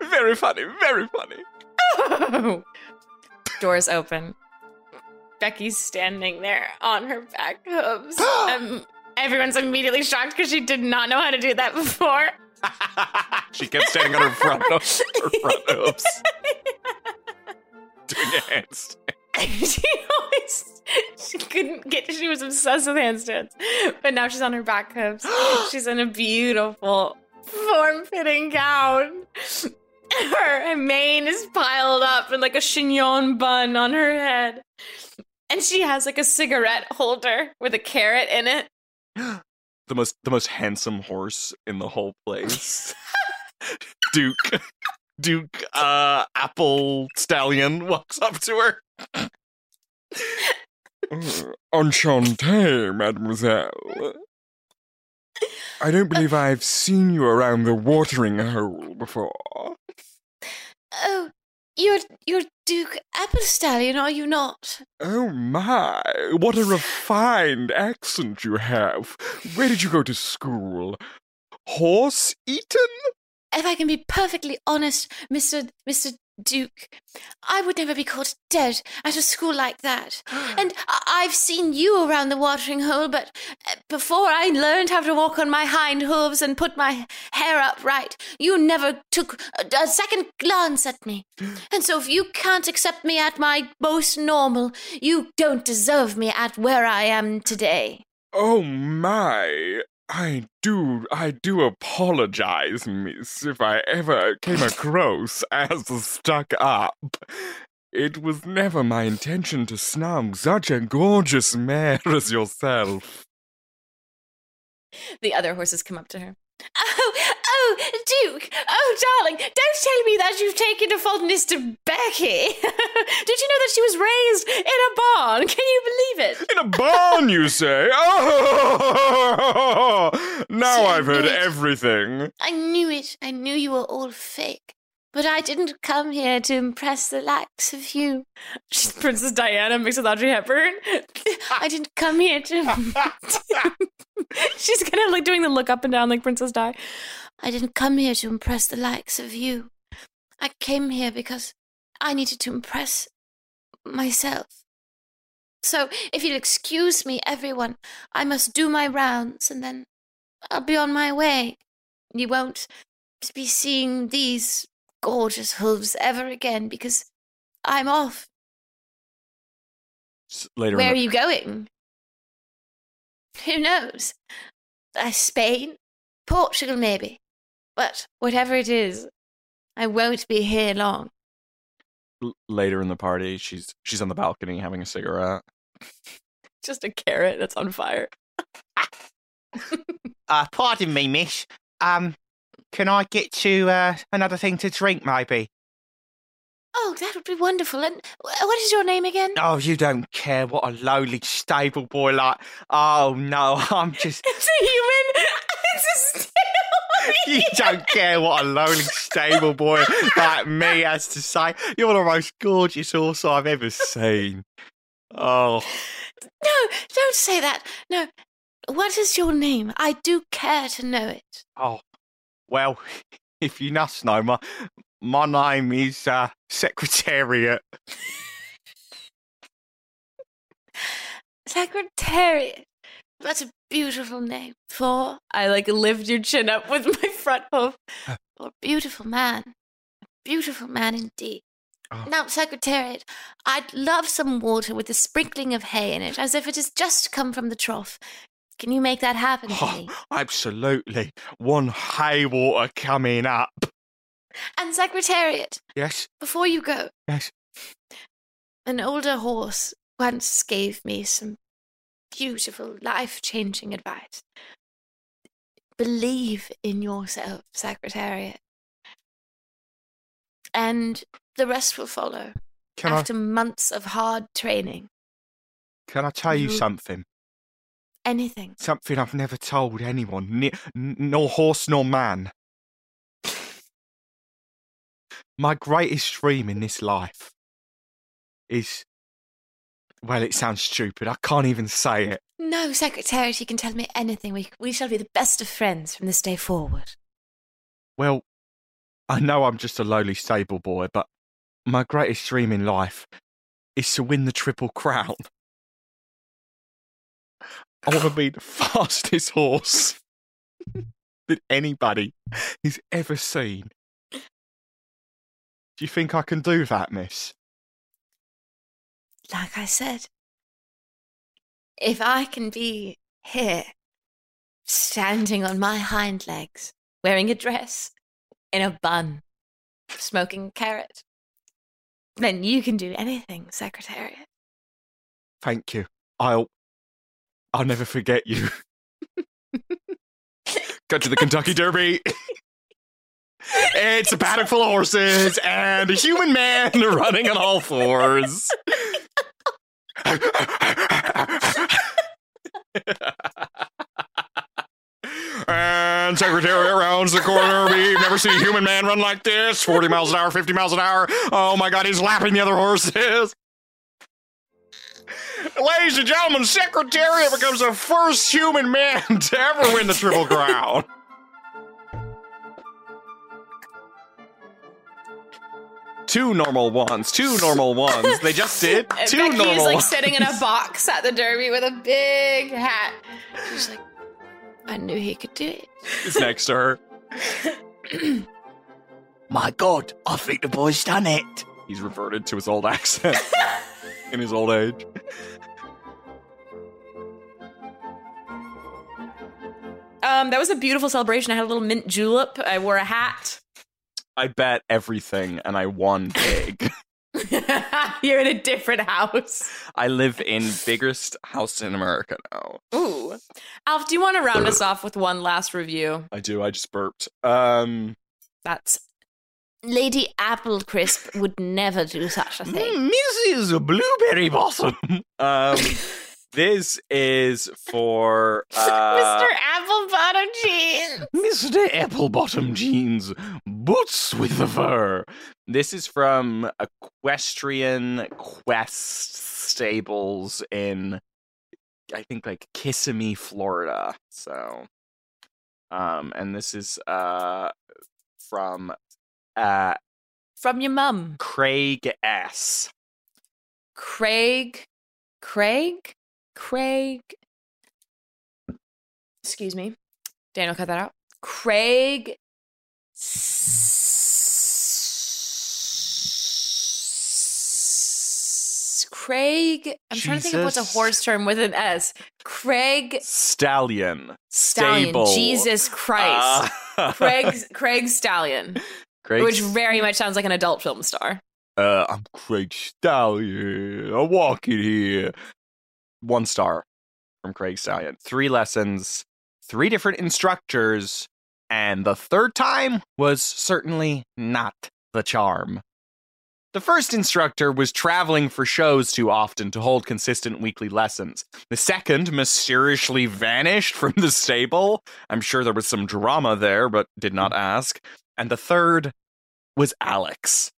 very funny. Very funny. Oh. Doors open. Becky's standing there on her back hooves. um, everyone's immediately shocked because she did not know how to do that before. she kept standing on her front, her front hooves, doing a handstand. she always she couldn't get she was obsessed with handstands. But now she's on her back hooves she's in a beautiful form-fitting gown. Her mane is piled up in like a chignon bun on her head. And she has like a cigarette holder with a carrot in it The most, the most handsome horse in the whole place. Duke, Duke, uh, Apple Stallion walks up to her. Enchanté, mademoiselle. I don't believe I've seen you around the watering hole before. oh you're you're duke apple stallion are you not Oh my, what a refined accent you have. Where did you go to school? Horse Eton? if I can be perfectly honest, Mr. Mr. Duke, I would never be caught dead at a school like that. And I've seen you around the watering hole, but uh, before I learned how to walk on my hind hooves and put my hair up right, you never took a, a second glance at me. And so if you can't accept me at my most normal, you don't deserve me at where I am today. Oh my. I do, I do apologize, miss, if I ever came across as stuck up. It was never my intention to snub such a gorgeous mare as yourself. The other horses come up to her. Oh, oh, Duke! Oh, darling, don't tell me that you've taken a fondness to Becky. Did you know that she was raised in a barn? Can you believe it? In a barn, you say? Oh! Now I've heard everything. I knew it. I knew you were all fake. But I didn't come here to impress the likes of you. She's Princess Diana mixed with Audrey Hepburn. I didn't come here to. She's kind of like doing the look up and down like Princess Di. I didn't come here to impress the likes of you. I came here because I needed to impress myself. So, if you'll excuse me, everyone, I must do my rounds and then I'll be on my way. You won't be seeing these gorgeous hooves ever again because I'm off. Later Where are you going? Who knows? Uh, Spain? Portugal, maybe. But whatever it is, I won't be here long. l- later in the party, she's she's on the balcony having a cigarette. Just a carrot that's on fire. Uh, pardon me, miss. Um, can I get you uh, another thing to drink, maybe? Oh, that would be wonderful. And what is your name again? Oh, you don't care what a lowly stable boy like. Oh no, I'm just. It's a human. It's a stable. You don't care what a lowly stable boy like me has to say. You're the most gorgeous horse I've ever seen. Oh, No, don't say that. No. What is your name? I do care to know it. oh. Well, if you must know, my my name is uh, Secretariat. Secretariat. That's a beautiful name. For I like lift your chin up with my front hoof. For beautiful man. A beautiful man indeed. Oh. Now, Secretariat, I'd love some water with a sprinkling of hay in it, as if it has just come from the trough. Can you make that happen for oh, me? Oh, absolutely. One hay water coming up. And Secretariat, Yes, before you go, yes. An older horse once gave me some beautiful, life changing advice. Believe in yourself, Secretariat. And the rest will follow Can after months of hard training. Can I tell you you- something? Anything. Something I've never told anyone, ni- n- nor horse nor man. My greatest dream in this life is. Well, it sounds stupid. I can't even say it. No, Secretary, you can tell me anything. We, we shall be the best of friends from this day forward. Well, I know I'm just a lowly stable boy, but my greatest dream in life is to win the Triple Crown. I want to be the fastest horse that anybody has ever seen. Do you think I can do that, miss? Like I said, if I can be here, standing on my hind legs, wearing a dress, in a bun, smoking a carrot, then you can do anything, Secretariat. Thank you. I'll. I'll never forget you. Got to the Kentucky Derby. it's a paddock full of horses and a human man running on all fours. and Secretariat rounds the corner. We've never seen a human man run like this. 40 miles an hour, 50 miles an hour. Oh my god, he's lapping the other horses. Ladies and gentlemen, Secretariat becomes the first human man to ever win the Triple Crown. Two normal ones. Two normal ones. They just did. And Two Becky normal is like ones. sitting in a box at the Derby with a big hat. She's like, I knew he could do it. it. Is next to her. My God, I think the boy's done it. He's reverted to his old accent in his old age. Um, that was a beautiful celebration. I had a little mint julep. I wore a hat. I bet everything and I won big. You're in a different house. I live in biggest house in America now. Ooh. Alf, do you want to round us off with one last review? I do. I just burped. Um, That's Lady Apple Crisp would never do such a thing. Mrs. Blueberry Blossom. um, this is for uh, Mr. Apple Bottom Jeans. Mr. Apple Bottom Jeans, boots with the fur. This is from Equestrian Quest Stables in, I think, like Kissimmee, Florida. So, um, and this is uh from uh From your mum, Craig S. Craig Craig, Craig. Excuse me, Daniel, cut that out. Craig. Craig. I'm trying to think of what's a horse term with an S. Craig Stallion. Stallion. Stable. Jesus Christ. Uh, Craig Craig Stallion, Craig which very much sounds like an adult film star. Uh, I'm Craig Stallion. I'm walking here. One star from Craig Stallion. Three lessons, three different instructors, and the third time was certainly not the charm. The first instructor was traveling for shows too often to hold consistent weekly lessons. The second mysteriously vanished from the stable. I'm sure there was some drama there, but did not ask. And the third was Alex.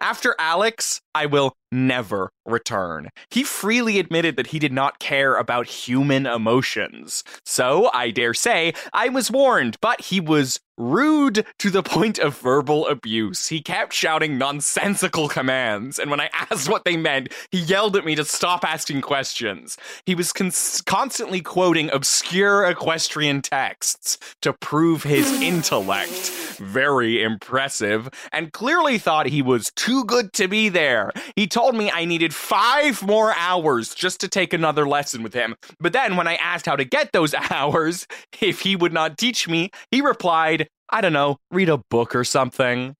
After Alex, I will never return. He freely admitted that he did not care about human emotions. So, I dare say, I was warned, but he was rude to the point of verbal abuse. He kept shouting nonsensical commands, and when I asked what they meant, he yelled at me to stop asking questions. He was cons- constantly quoting obscure equestrian texts to prove his intellect. Very impressive, and clearly thought he was too good to be there. He told me I needed five more hours just to take another lesson with him. But then, when I asked how to get those hours, if he would not teach me, he replied, I don't know, read a book or something.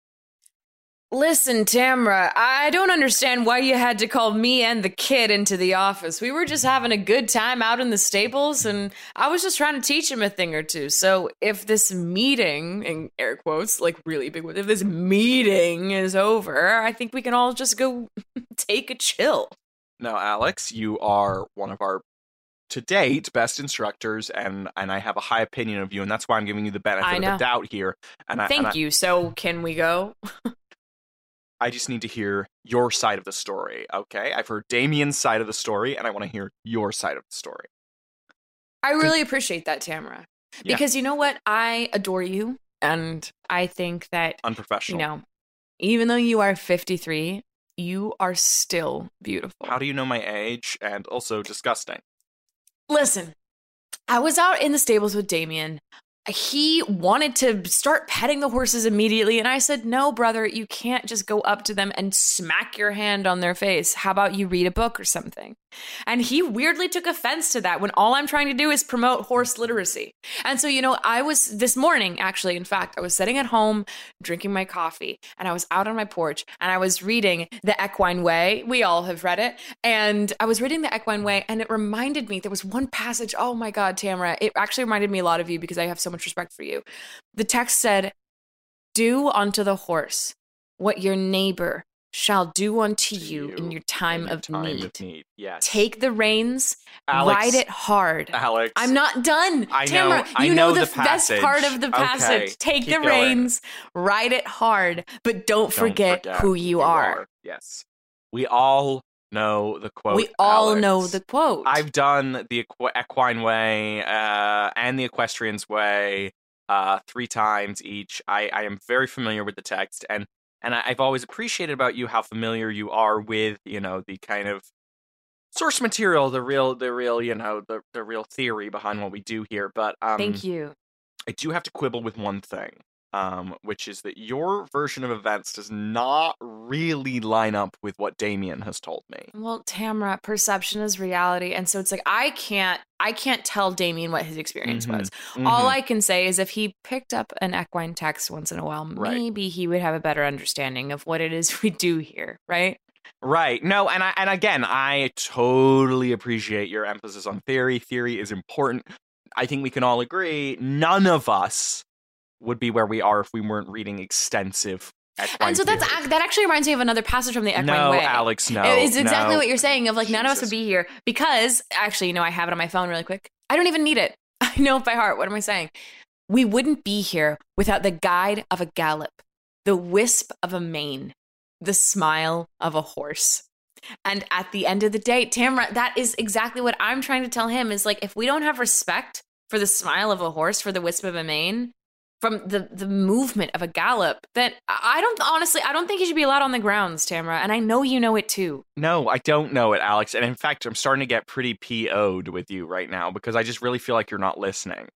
Listen, Tamra, I don't understand why you had to call me and the kid into the office. We were just having a good time out in the stables, and I was just trying to teach him a thing or two. So if this meeting, in air quotes, like really big ones, if this meeting is over, I think we can all just go take a chill. Now, Alex, you are one of our to date best instructors, and and I have a high opinion of you, and that's why I'm giving you the benefit of the doubt here. And I, Thank and I, you. So can we go? I just need to hear your side of the story. Okay, I've heard Damien's side of the story, and I want to hear your side of the story. I really appreciate that, Tamara. Yeah. Because you know what? I adore you. And I think that, you Unprofessional. know, even though you are 53, you are still beautiful. How do you know my age? And also disgusting. Listen, I was out in the stables with Damien. He wanted to start petting the horses immediately. And I said, No, brother, you can't just go up to them and smack your hand on their face. How about you read a book or something? And he weirdly took offense to that when all I'm trying to do is promote horse literacy. And so, you know, I was this morning, actually, in fact, I was sitting at home drinking my coffee and I was out on my porch and I was reading The Equine Way. We all have read it. And I was reading The Equine Way and it reminded me there was one passage. Oh my God, Tamara. It actually reminded me a lot of you because I have so much respect for you. The text said, Do unto the horse what your neighbor shall do unto you, in your time, in your of, time need. of need. Yes. Take the reins, Alex- ride it hard. Alex. I'm not done. I know- Tamara, I you know know, the the, best part of the Okay, passage. Take the going. reins, ride it hard, but don't, Don't forget, who you, are. Yes. We all know the quote. we all Alex. know the quote. I've done the equ- equine way uh, and the equestrian's way uh, three times each. I, I am very familiar with the text, and and I, I've always appreciated about you how familiar you are with you know the kind of source material, the real, the real, you know, the the real theory behind what we do here. But um, Thank you. I do have to quibble with one thing, um, which is that your version of events does not really line up with what Damien has told me. Well, Tamara, perception is reality, and so it's like I can't, I can't tell Damien what his experience Mhm, was. All mhm. I can say is if he picked up an equine text once in a while, Right. maybe he would have a better understanding of what it is we do here, right? Right. No, and I and again, I totally appreciate your emphasis on theory. Theory is important. I think we can all agree none of us would be where we are if we weren't reading extensive and so that's that actually reminds me of another passage from the Equine no, Way. Alex, no. it's exactly no. what you're saying of like none of us would be here because actually, you know, I have it on my phone really quick. I don't even need it. I know it by heart. What am I saying? We wouldn't be here without the guide of a gallop, the wisp of a mane, the smile of a horse. And at the end of the day, Tamra, that is exactly what I'm trying to tell him is like if we don't have respect for the smile of a horse, for the wisp of a mane, from the the movement of a gallop that I don't honestly I don't think he should be allowed on the grounds, Tamara, and I know you know it too. No, I don't know it, Alex. And in fact, I'm starting to get pretty PO'd with you right now because I just really feel like you're not listening.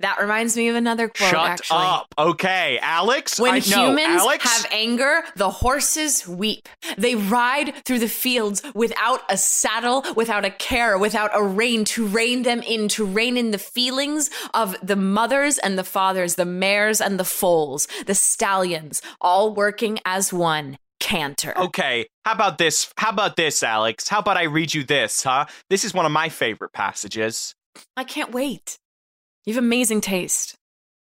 That reminds me of another quote. Shut actually. up. Okay, Alex. When I, no, humans Alex, have anger, the horses weep. They ride through the fields without a saddle, without a care, without a rein to rein them in, to rein in the feelings of the mothers and the fathers, the mares and the foals, the stallions, all working as one. Canter. Okay, how about this? How about this, Alex? How about I read you this, huh? This is one of my favorite passages. I can't wait. You have amazing taste.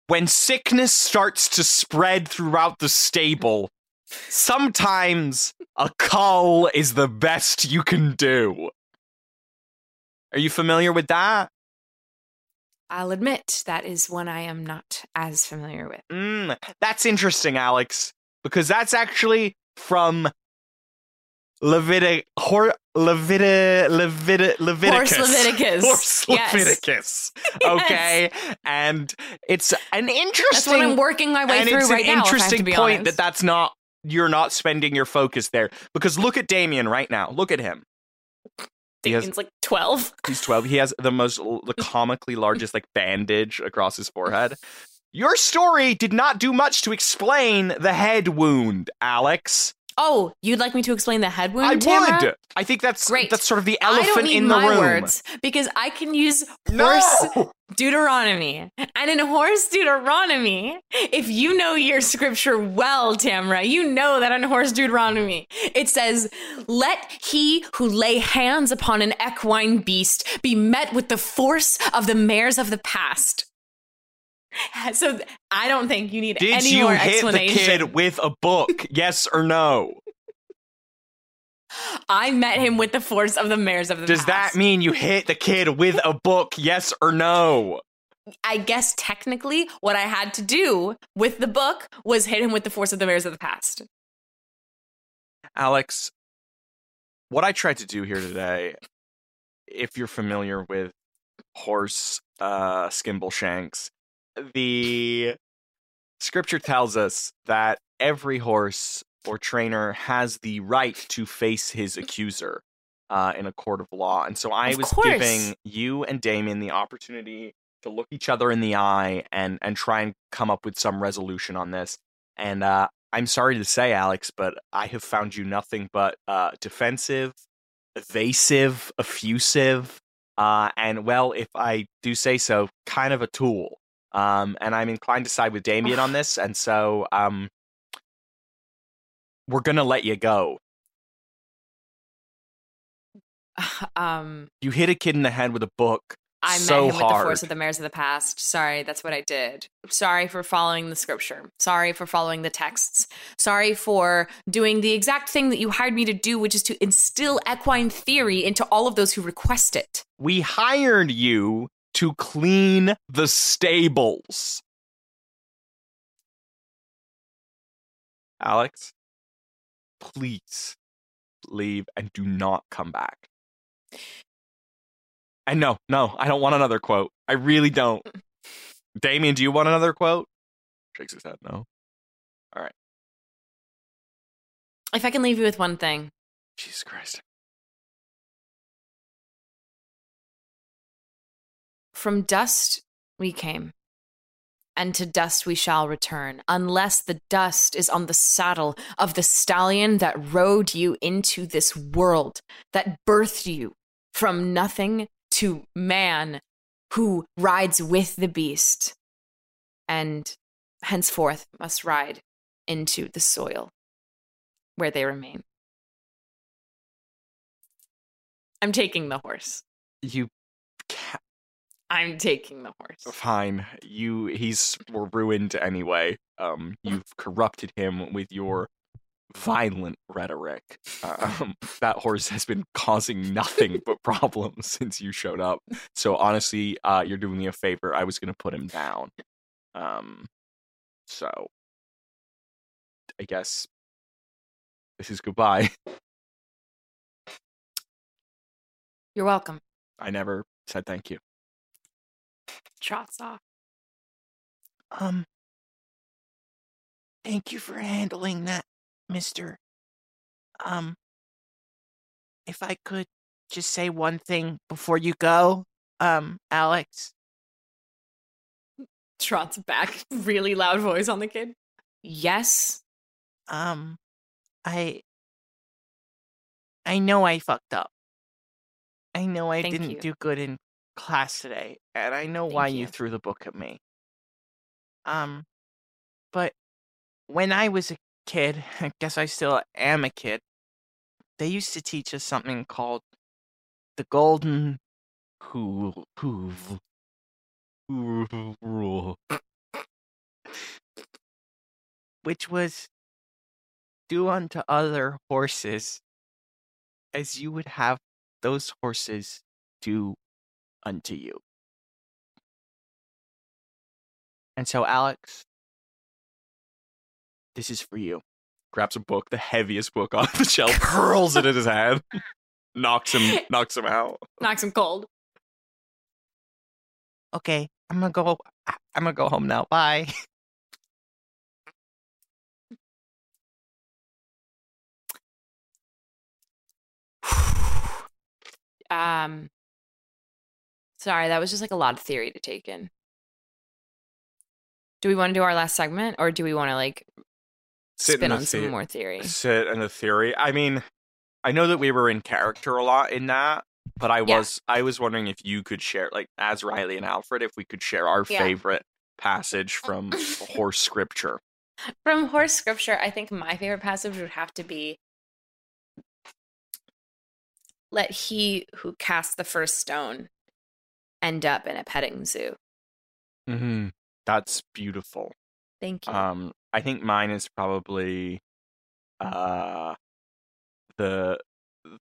When sickness starts to spread throughout the stable, sometimes a cull is the best you can do. Are you familiar with that? I'll admit that is one I am not as familiar with. Mm, that's interesting, Alex, because that's actually from Levitic, Hor, Leviti, Leviti, Leviticus. Horse Leviticus. Horse Yes. Leviticus. Okay, and it's an interesting. That's what I'm working my way through right now. if I have to interesting point honest. that that's not you're not spending your focus there because look at Damien right now. Look at him. He has, Damien's like 12. he's 12. He has the most the comically largest like bandage across his forehead. Your story did not do much to explain the head wound, Alex. Oh, you'd like me to explain the head wound? I Tamara? would. I think that's Great. that's sort of the I don't elephant need in the my room. words because I can use No! horse Deuteronomy. And in horse Deuteronomy, if you know your scripture well, Tamra, you know that in horse Deuteronomy, it says, Let he who lay hands upon an equine beast be met with the force of the mares of the past. So I don't think you need Did any you more hit the explanation. kid with a book? yes or no? I met him with the force of the mares of the Past. Does past. that mean you hit the kid with a book? Yes or no? I guess technically what I had to do with the book was hit him with the force of the mares of the past. Alex, what I tried to do here today, if you're familiar with horse uh, Skimbleshanks, the scripture tells us that every horse or trainer has the right to face his accuser uh, in a court of law. And so I Of was course. giving you and Damien the opportunity to look each other in the eye and and try and come up with some resolution on this. And uh, I'm sorry to say, Alex, but I have found you nothing but uh, defensive, evasive, effusive, uh, and well, if I do say so, kind of a tool. Um, and I'm inclined to side with Damien on this, and so um, we're gonna let you go. Um, You hit a kid in the head with a book I met so him with the force of the mares of the past. Sorry, that's what I did. Sorry for following the scripture. Sorry for following the texts. Sorry for doing the exact thing that you hired me to do, which is to instill equine theory into all of those who request it. we hired you to clean the stables. Alex, please leave and do not come back. And no, no, I don't want another quote. I really don't. Damien, do you want another quote? Shakes his head, no. All right. If I can leave you with one thing, Jesus Christ. From dust we came, and to dust we shall return, unless the dust is on the saddle of the stallion that rode you into this world, that birthed you from nothing to man who rides with the beast, and henceforth must ride into the soil where they remain. I'm taking the horse. You ca- I'm taking the horse. fine. You he's ruined anyway. Um you've corrupted him with your violent rhetoric. Um, that horse has been causing nothing but problems since you showed up. So honestly, uh, you're doing me a favor. I was gonna put him down. Um, so I guess this is goodbye. You're welcome. I never said thank you. Trots off. Um, Thank you for handling that, Mister. Um, if I could just say one thing before you go, um, Alex. Trots back, really loud voice on the kid. Yes. Um, I. I know I fucked up. I know I Thank didn't you. do good in class today, and I know Thank why you. you threw the book at me. Um, but when I was a kid, I guess I still am a kid. They used to teach us something called the golden hoof hoof rule, which was do unto other horses as you would have those horses do unto you. And so, Alex, this is for you. Grabs a book, the heaviest book off the shelf, hurls it at his head, knocks him, knocks him out. Knocks him cold. Okay, I'm gonna go. I'm gonna go home now. Bye. Um sorry, that was just like a lot of theory to take in. Do we want to do our last segment or do we want to like Sit in spin the on some more theory? Sit in the theory. I mean, I know that we were in character a lot in that, but I Yeah. was I was wondering if you could share, like as Reilly and Alfred, if we could share our Yeah. favorite passage from horse scripture. From horse scripture, I think my favorite passage would have to be let he who cast the first stone end up in a petting zoo. Mm-hmm. That's beautiful. Thank you. Um, I think mine is probably uh the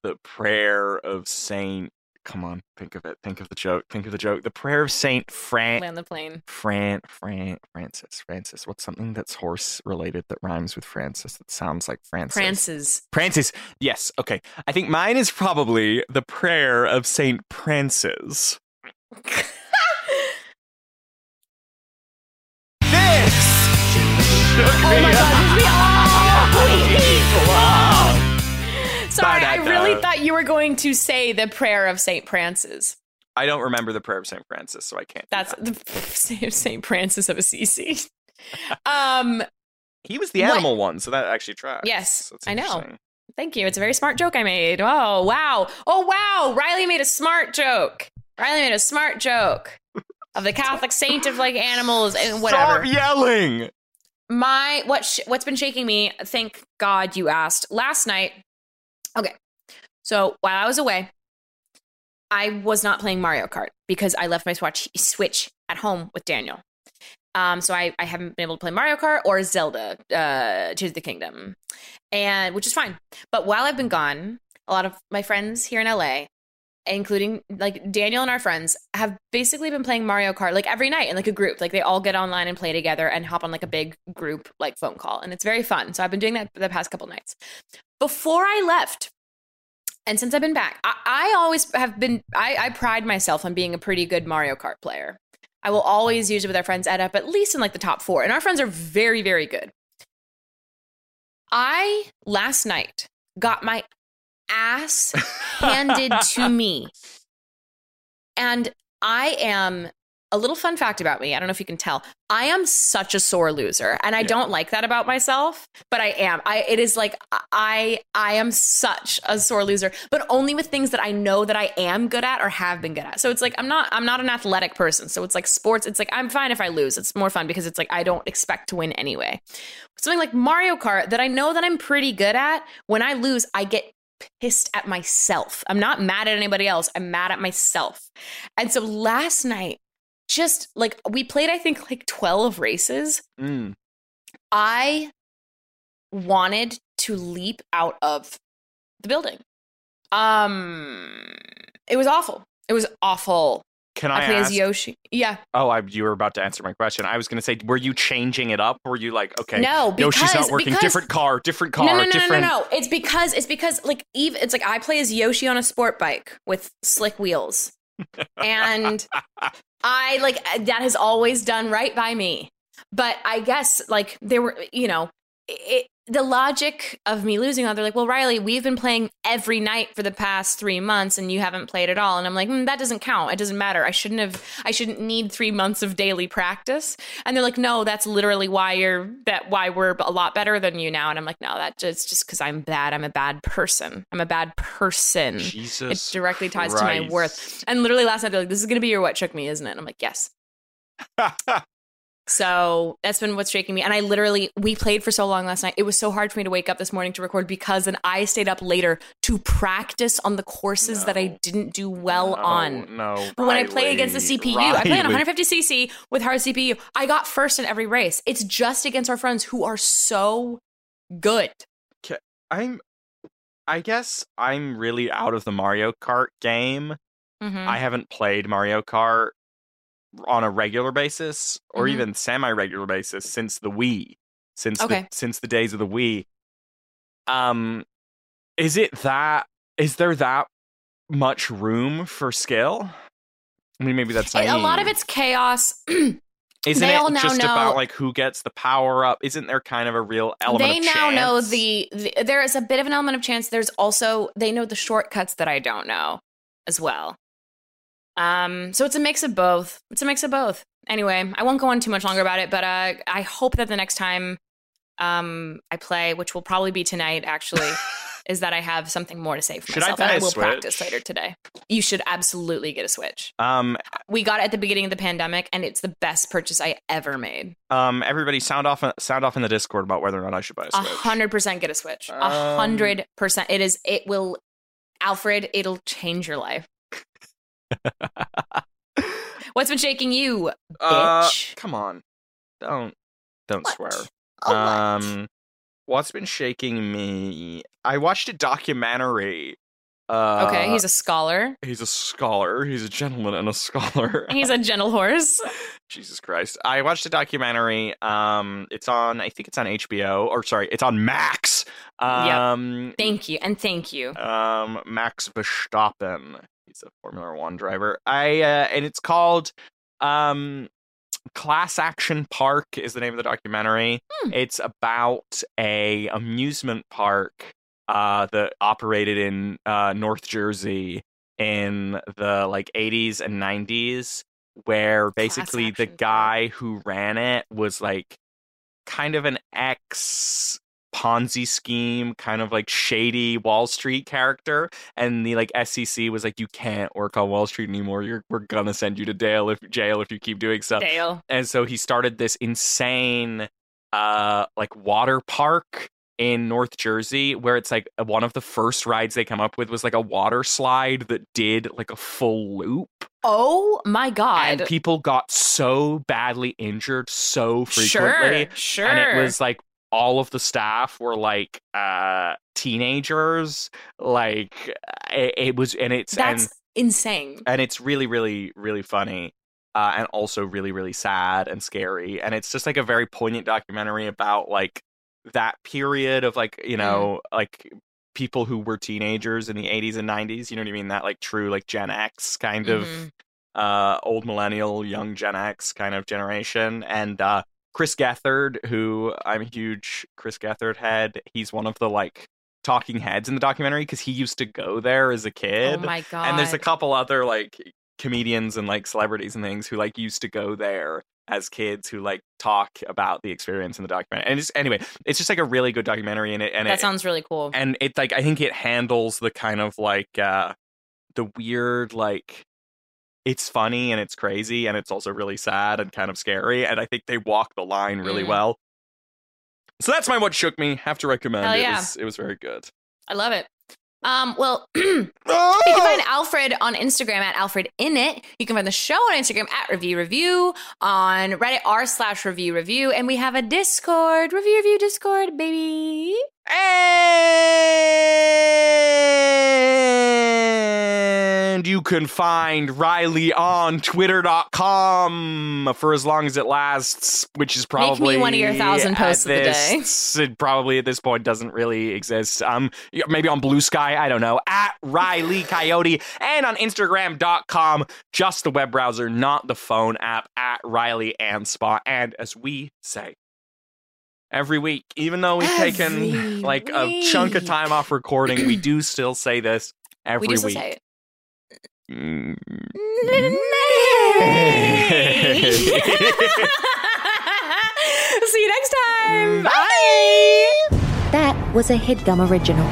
the prayer of Saint. Come on, think of it. Think of the joke. Think of the joke. The prayer of Saint Fran. Land the plane. Fran, Fran, Francis, Francis. What's something that's horse related that rhymes with Francis that sounds like Francis? Francis. Francis. Yes. Okay. I think mine is probably the prayer of Saint Francis. This shook Oh me my up. god, please! Sorry, I really thought you were going to say the prayer of St. Francis. I don't remember the prayer of Saint Francis, so I can't. That's that. the St. Francis of Assisi. Um, he was the What? animal one, so that actually tracks. Yes, That's I know. thank you. It's a very smart joke I made. Oh, wow. Oh, wow. Reilly made a smart joke. Reilly made a smart joke of the Catholic saint of like animals and whatever. Stop yelling. my what sh- what's been shaking me thank god you asked last night okay so while i was away i was not playing mario kart because i left my swatch switch at home with daniel um so i i haven't been able to play mario kart or zelda uh tears of the kingdom and which is fine but while i've been gone a lot of my friends here in la including like Daniel and our friends have basically been playing Mario Kart like every night in like a group. Like they all get online and play together and hop on like a big group like phone call. And it's very fun. So I've been doing that the past couple nights. Before I left, and since I've been back, I, I always have been I, I pride myself on being a pretty good Mario Kart player. I will always use it with our friends end up at least in like the top four. And our friends are very, very good. I last night got my ass handed to me. And I am a little fun fact about me. I don't know if you can tell. I am such a sore loser, and I Yeah. don't like that about myself, but I am. I it is like I I am such a sore loser, but only with things that I know that I am good at or have been good at. So it's like I'm not I'm not an athletic person. So it's like sports, it's like I'm fine if I lose. It's more fun because it's like I don't expect to win anyway. Something like Mario Kart that I know that I'm pretty good at, when I lose, I get pissed at myself. I'm not mad at anybody else. I'm mad at myself. And so last night, just like we played, I think like 12 races. Mm. I wanted to leap out of the building. Um, it was awful. It was awful. Can I, I, played ask? as Yoshi. Yeah. Oh, I, you were about to answer my question. I was going to say, were you changing it up? Were you like, okay, No, Yoshi's because not working. because- different car, different car, no, no, no, different. no, no, no. It's because it's because like even it's like I play as Yoshi on a sport bike with slick wheels, and I like uh, that has always done right by me. But I guess like there were, you know, it, the logic of me losing on, they're like, well, Reilly, we've been playing every night for the past three months and you haven't played at all. And I'm like, mm, that doesn't count. It doesn't matter. I shouldn't have, I shouldn't need three months of daily practice. And they're like, no, that's literally why you're, that why we're a lot better than you now. And I'm like, no, that's just, just because I'm bad. I'm a bad person. I'm a bad person. Jesus. It directly ties to my worth. And literally last night, they're like, this is going to be your what shook me, isn't it? And I'm like, yes. So that's been what's shaking me. And I literally, we played for so long last night. It was so hard for me to wake up this morning to record because then I stayed up later to practice on the courses that I didn't do well No, on. No. But when I play against the Reilly, CPU, I play on 150cc with hard CPU. I got first in every race. It's just against our friends who are so good. I'm. I guess I'm really out of the Mario Kart game. Mhm. I haven't played Mario Kart on a regular basis or Mhm. even semi-regular basis since the Wii, since Okay. the, since the days of the Wii. Um, is it that? Is there that much room for skill? I mean, maybe that's A lot of it's chaos. Isn't they it just know- about like who gets the power up? Isn't there kind of a real element? they now know the, the there is a bit of an element of chance there's also they know the shortcuts that i don't know as well um so it's a mix of both it's a mix of both anyway i won't go on too much longer about it but uh i hope that the next time um i play which will probably be tonight actually is that i have something more to say for Should I myself buy and i a will practice later today you should absolutely get a switch Um, we got it at the beginning of the pandemic and it's the best purchase i ever made um, everybody sound off sound off in the Discord about whether or not I should buy a A Switch. hundred percent get a switch. A Um, hundred percent. It is. It will, Alfred. It'll change your life. What's been shaking you, Uh, bitch? come on, don't don't What? swear. Um, what's been shaking me? I watched a documentary. Uh, okay, he's a scholar. he's a scholar. He's a gentleman and a scholar. He's a gentle horse. Jesus Christ. I watched a documentary. Um it's on I think it's on HBO or sorry, it's on Max. Um Thank you and thank you. um Max Verstappen. He's a Formula 1 driver. I uh and it's called um Class Action Park is the name of the documentary. Hmm. It's about a amusement park uh that operated in uh North Jersey in the like 80s and 90s where basically the guy who ran it was like kind of an ex Ponzi scheme, kind of like shady Wall Street character, and the like SEC was like, "You can't work on Wall Street anymore. You're we're gonna send you to jail if jail if you keep doing stuff." And so he started this insane, uh, like water park in North Jersey, where it's like one of the first rides they come up with was like a water slide that did like a full loop, Oh my god. and people got so badly injured so frequently Sure. Sure. and it was like all of the staff were like uh teenagers like it, it was and it's That's and, insane. and it's really really really funny uh and also really really sad and scary and it's just like a very poignant documentary about like that period of like you know like people who were teenagers in the 80s and 90s you know what i mean that like true like gen x kind of Mhm. uh, old millennial, young Gen X kind of generation. And uh, Chris Gethard, who I'm a huge Chris Gethard head, he's one of the like talking heads in the documentary because he used to go there as a kid. Oh my god. and there's a couple other like comedians and like celebrities and things who like used to go there as kids who like talk about the experience in the documentary. And it's, anyway, it's just like a really good documentary and it and that it, sounds really cool. and it like I think it handles the kind of like uh the weird like it's funny and it's crazy and it's also really sad and kind of scary and I think they walk the line really Mm. well. So that's my what shook me. Have to recommend Hell it. yeah. Was, it was very good. I love it. Um, well, you can find Alfred on Instagram at Alfred in it. You can find the show on Instagram at Review Revue, on Reddit r slash Review Revue, and we have a Discord, Review Revue Discord, baby. And you can find Reilly on twitter.com for as long as it lasts, which is probably one of your thousand posts of the this- It probably at this point doesn't really exist. Um maybe on Bluesky, I don't know. At Reilly Coyote and on Instagram.com, just the web browser, not the phone app at Reilly Anspaugh. And as we say every week, even though we've taken Every like a chunk of time off recording, we do still say this every we do still week. say it. Mm. See you next time. Bye. That was a HeadGum original.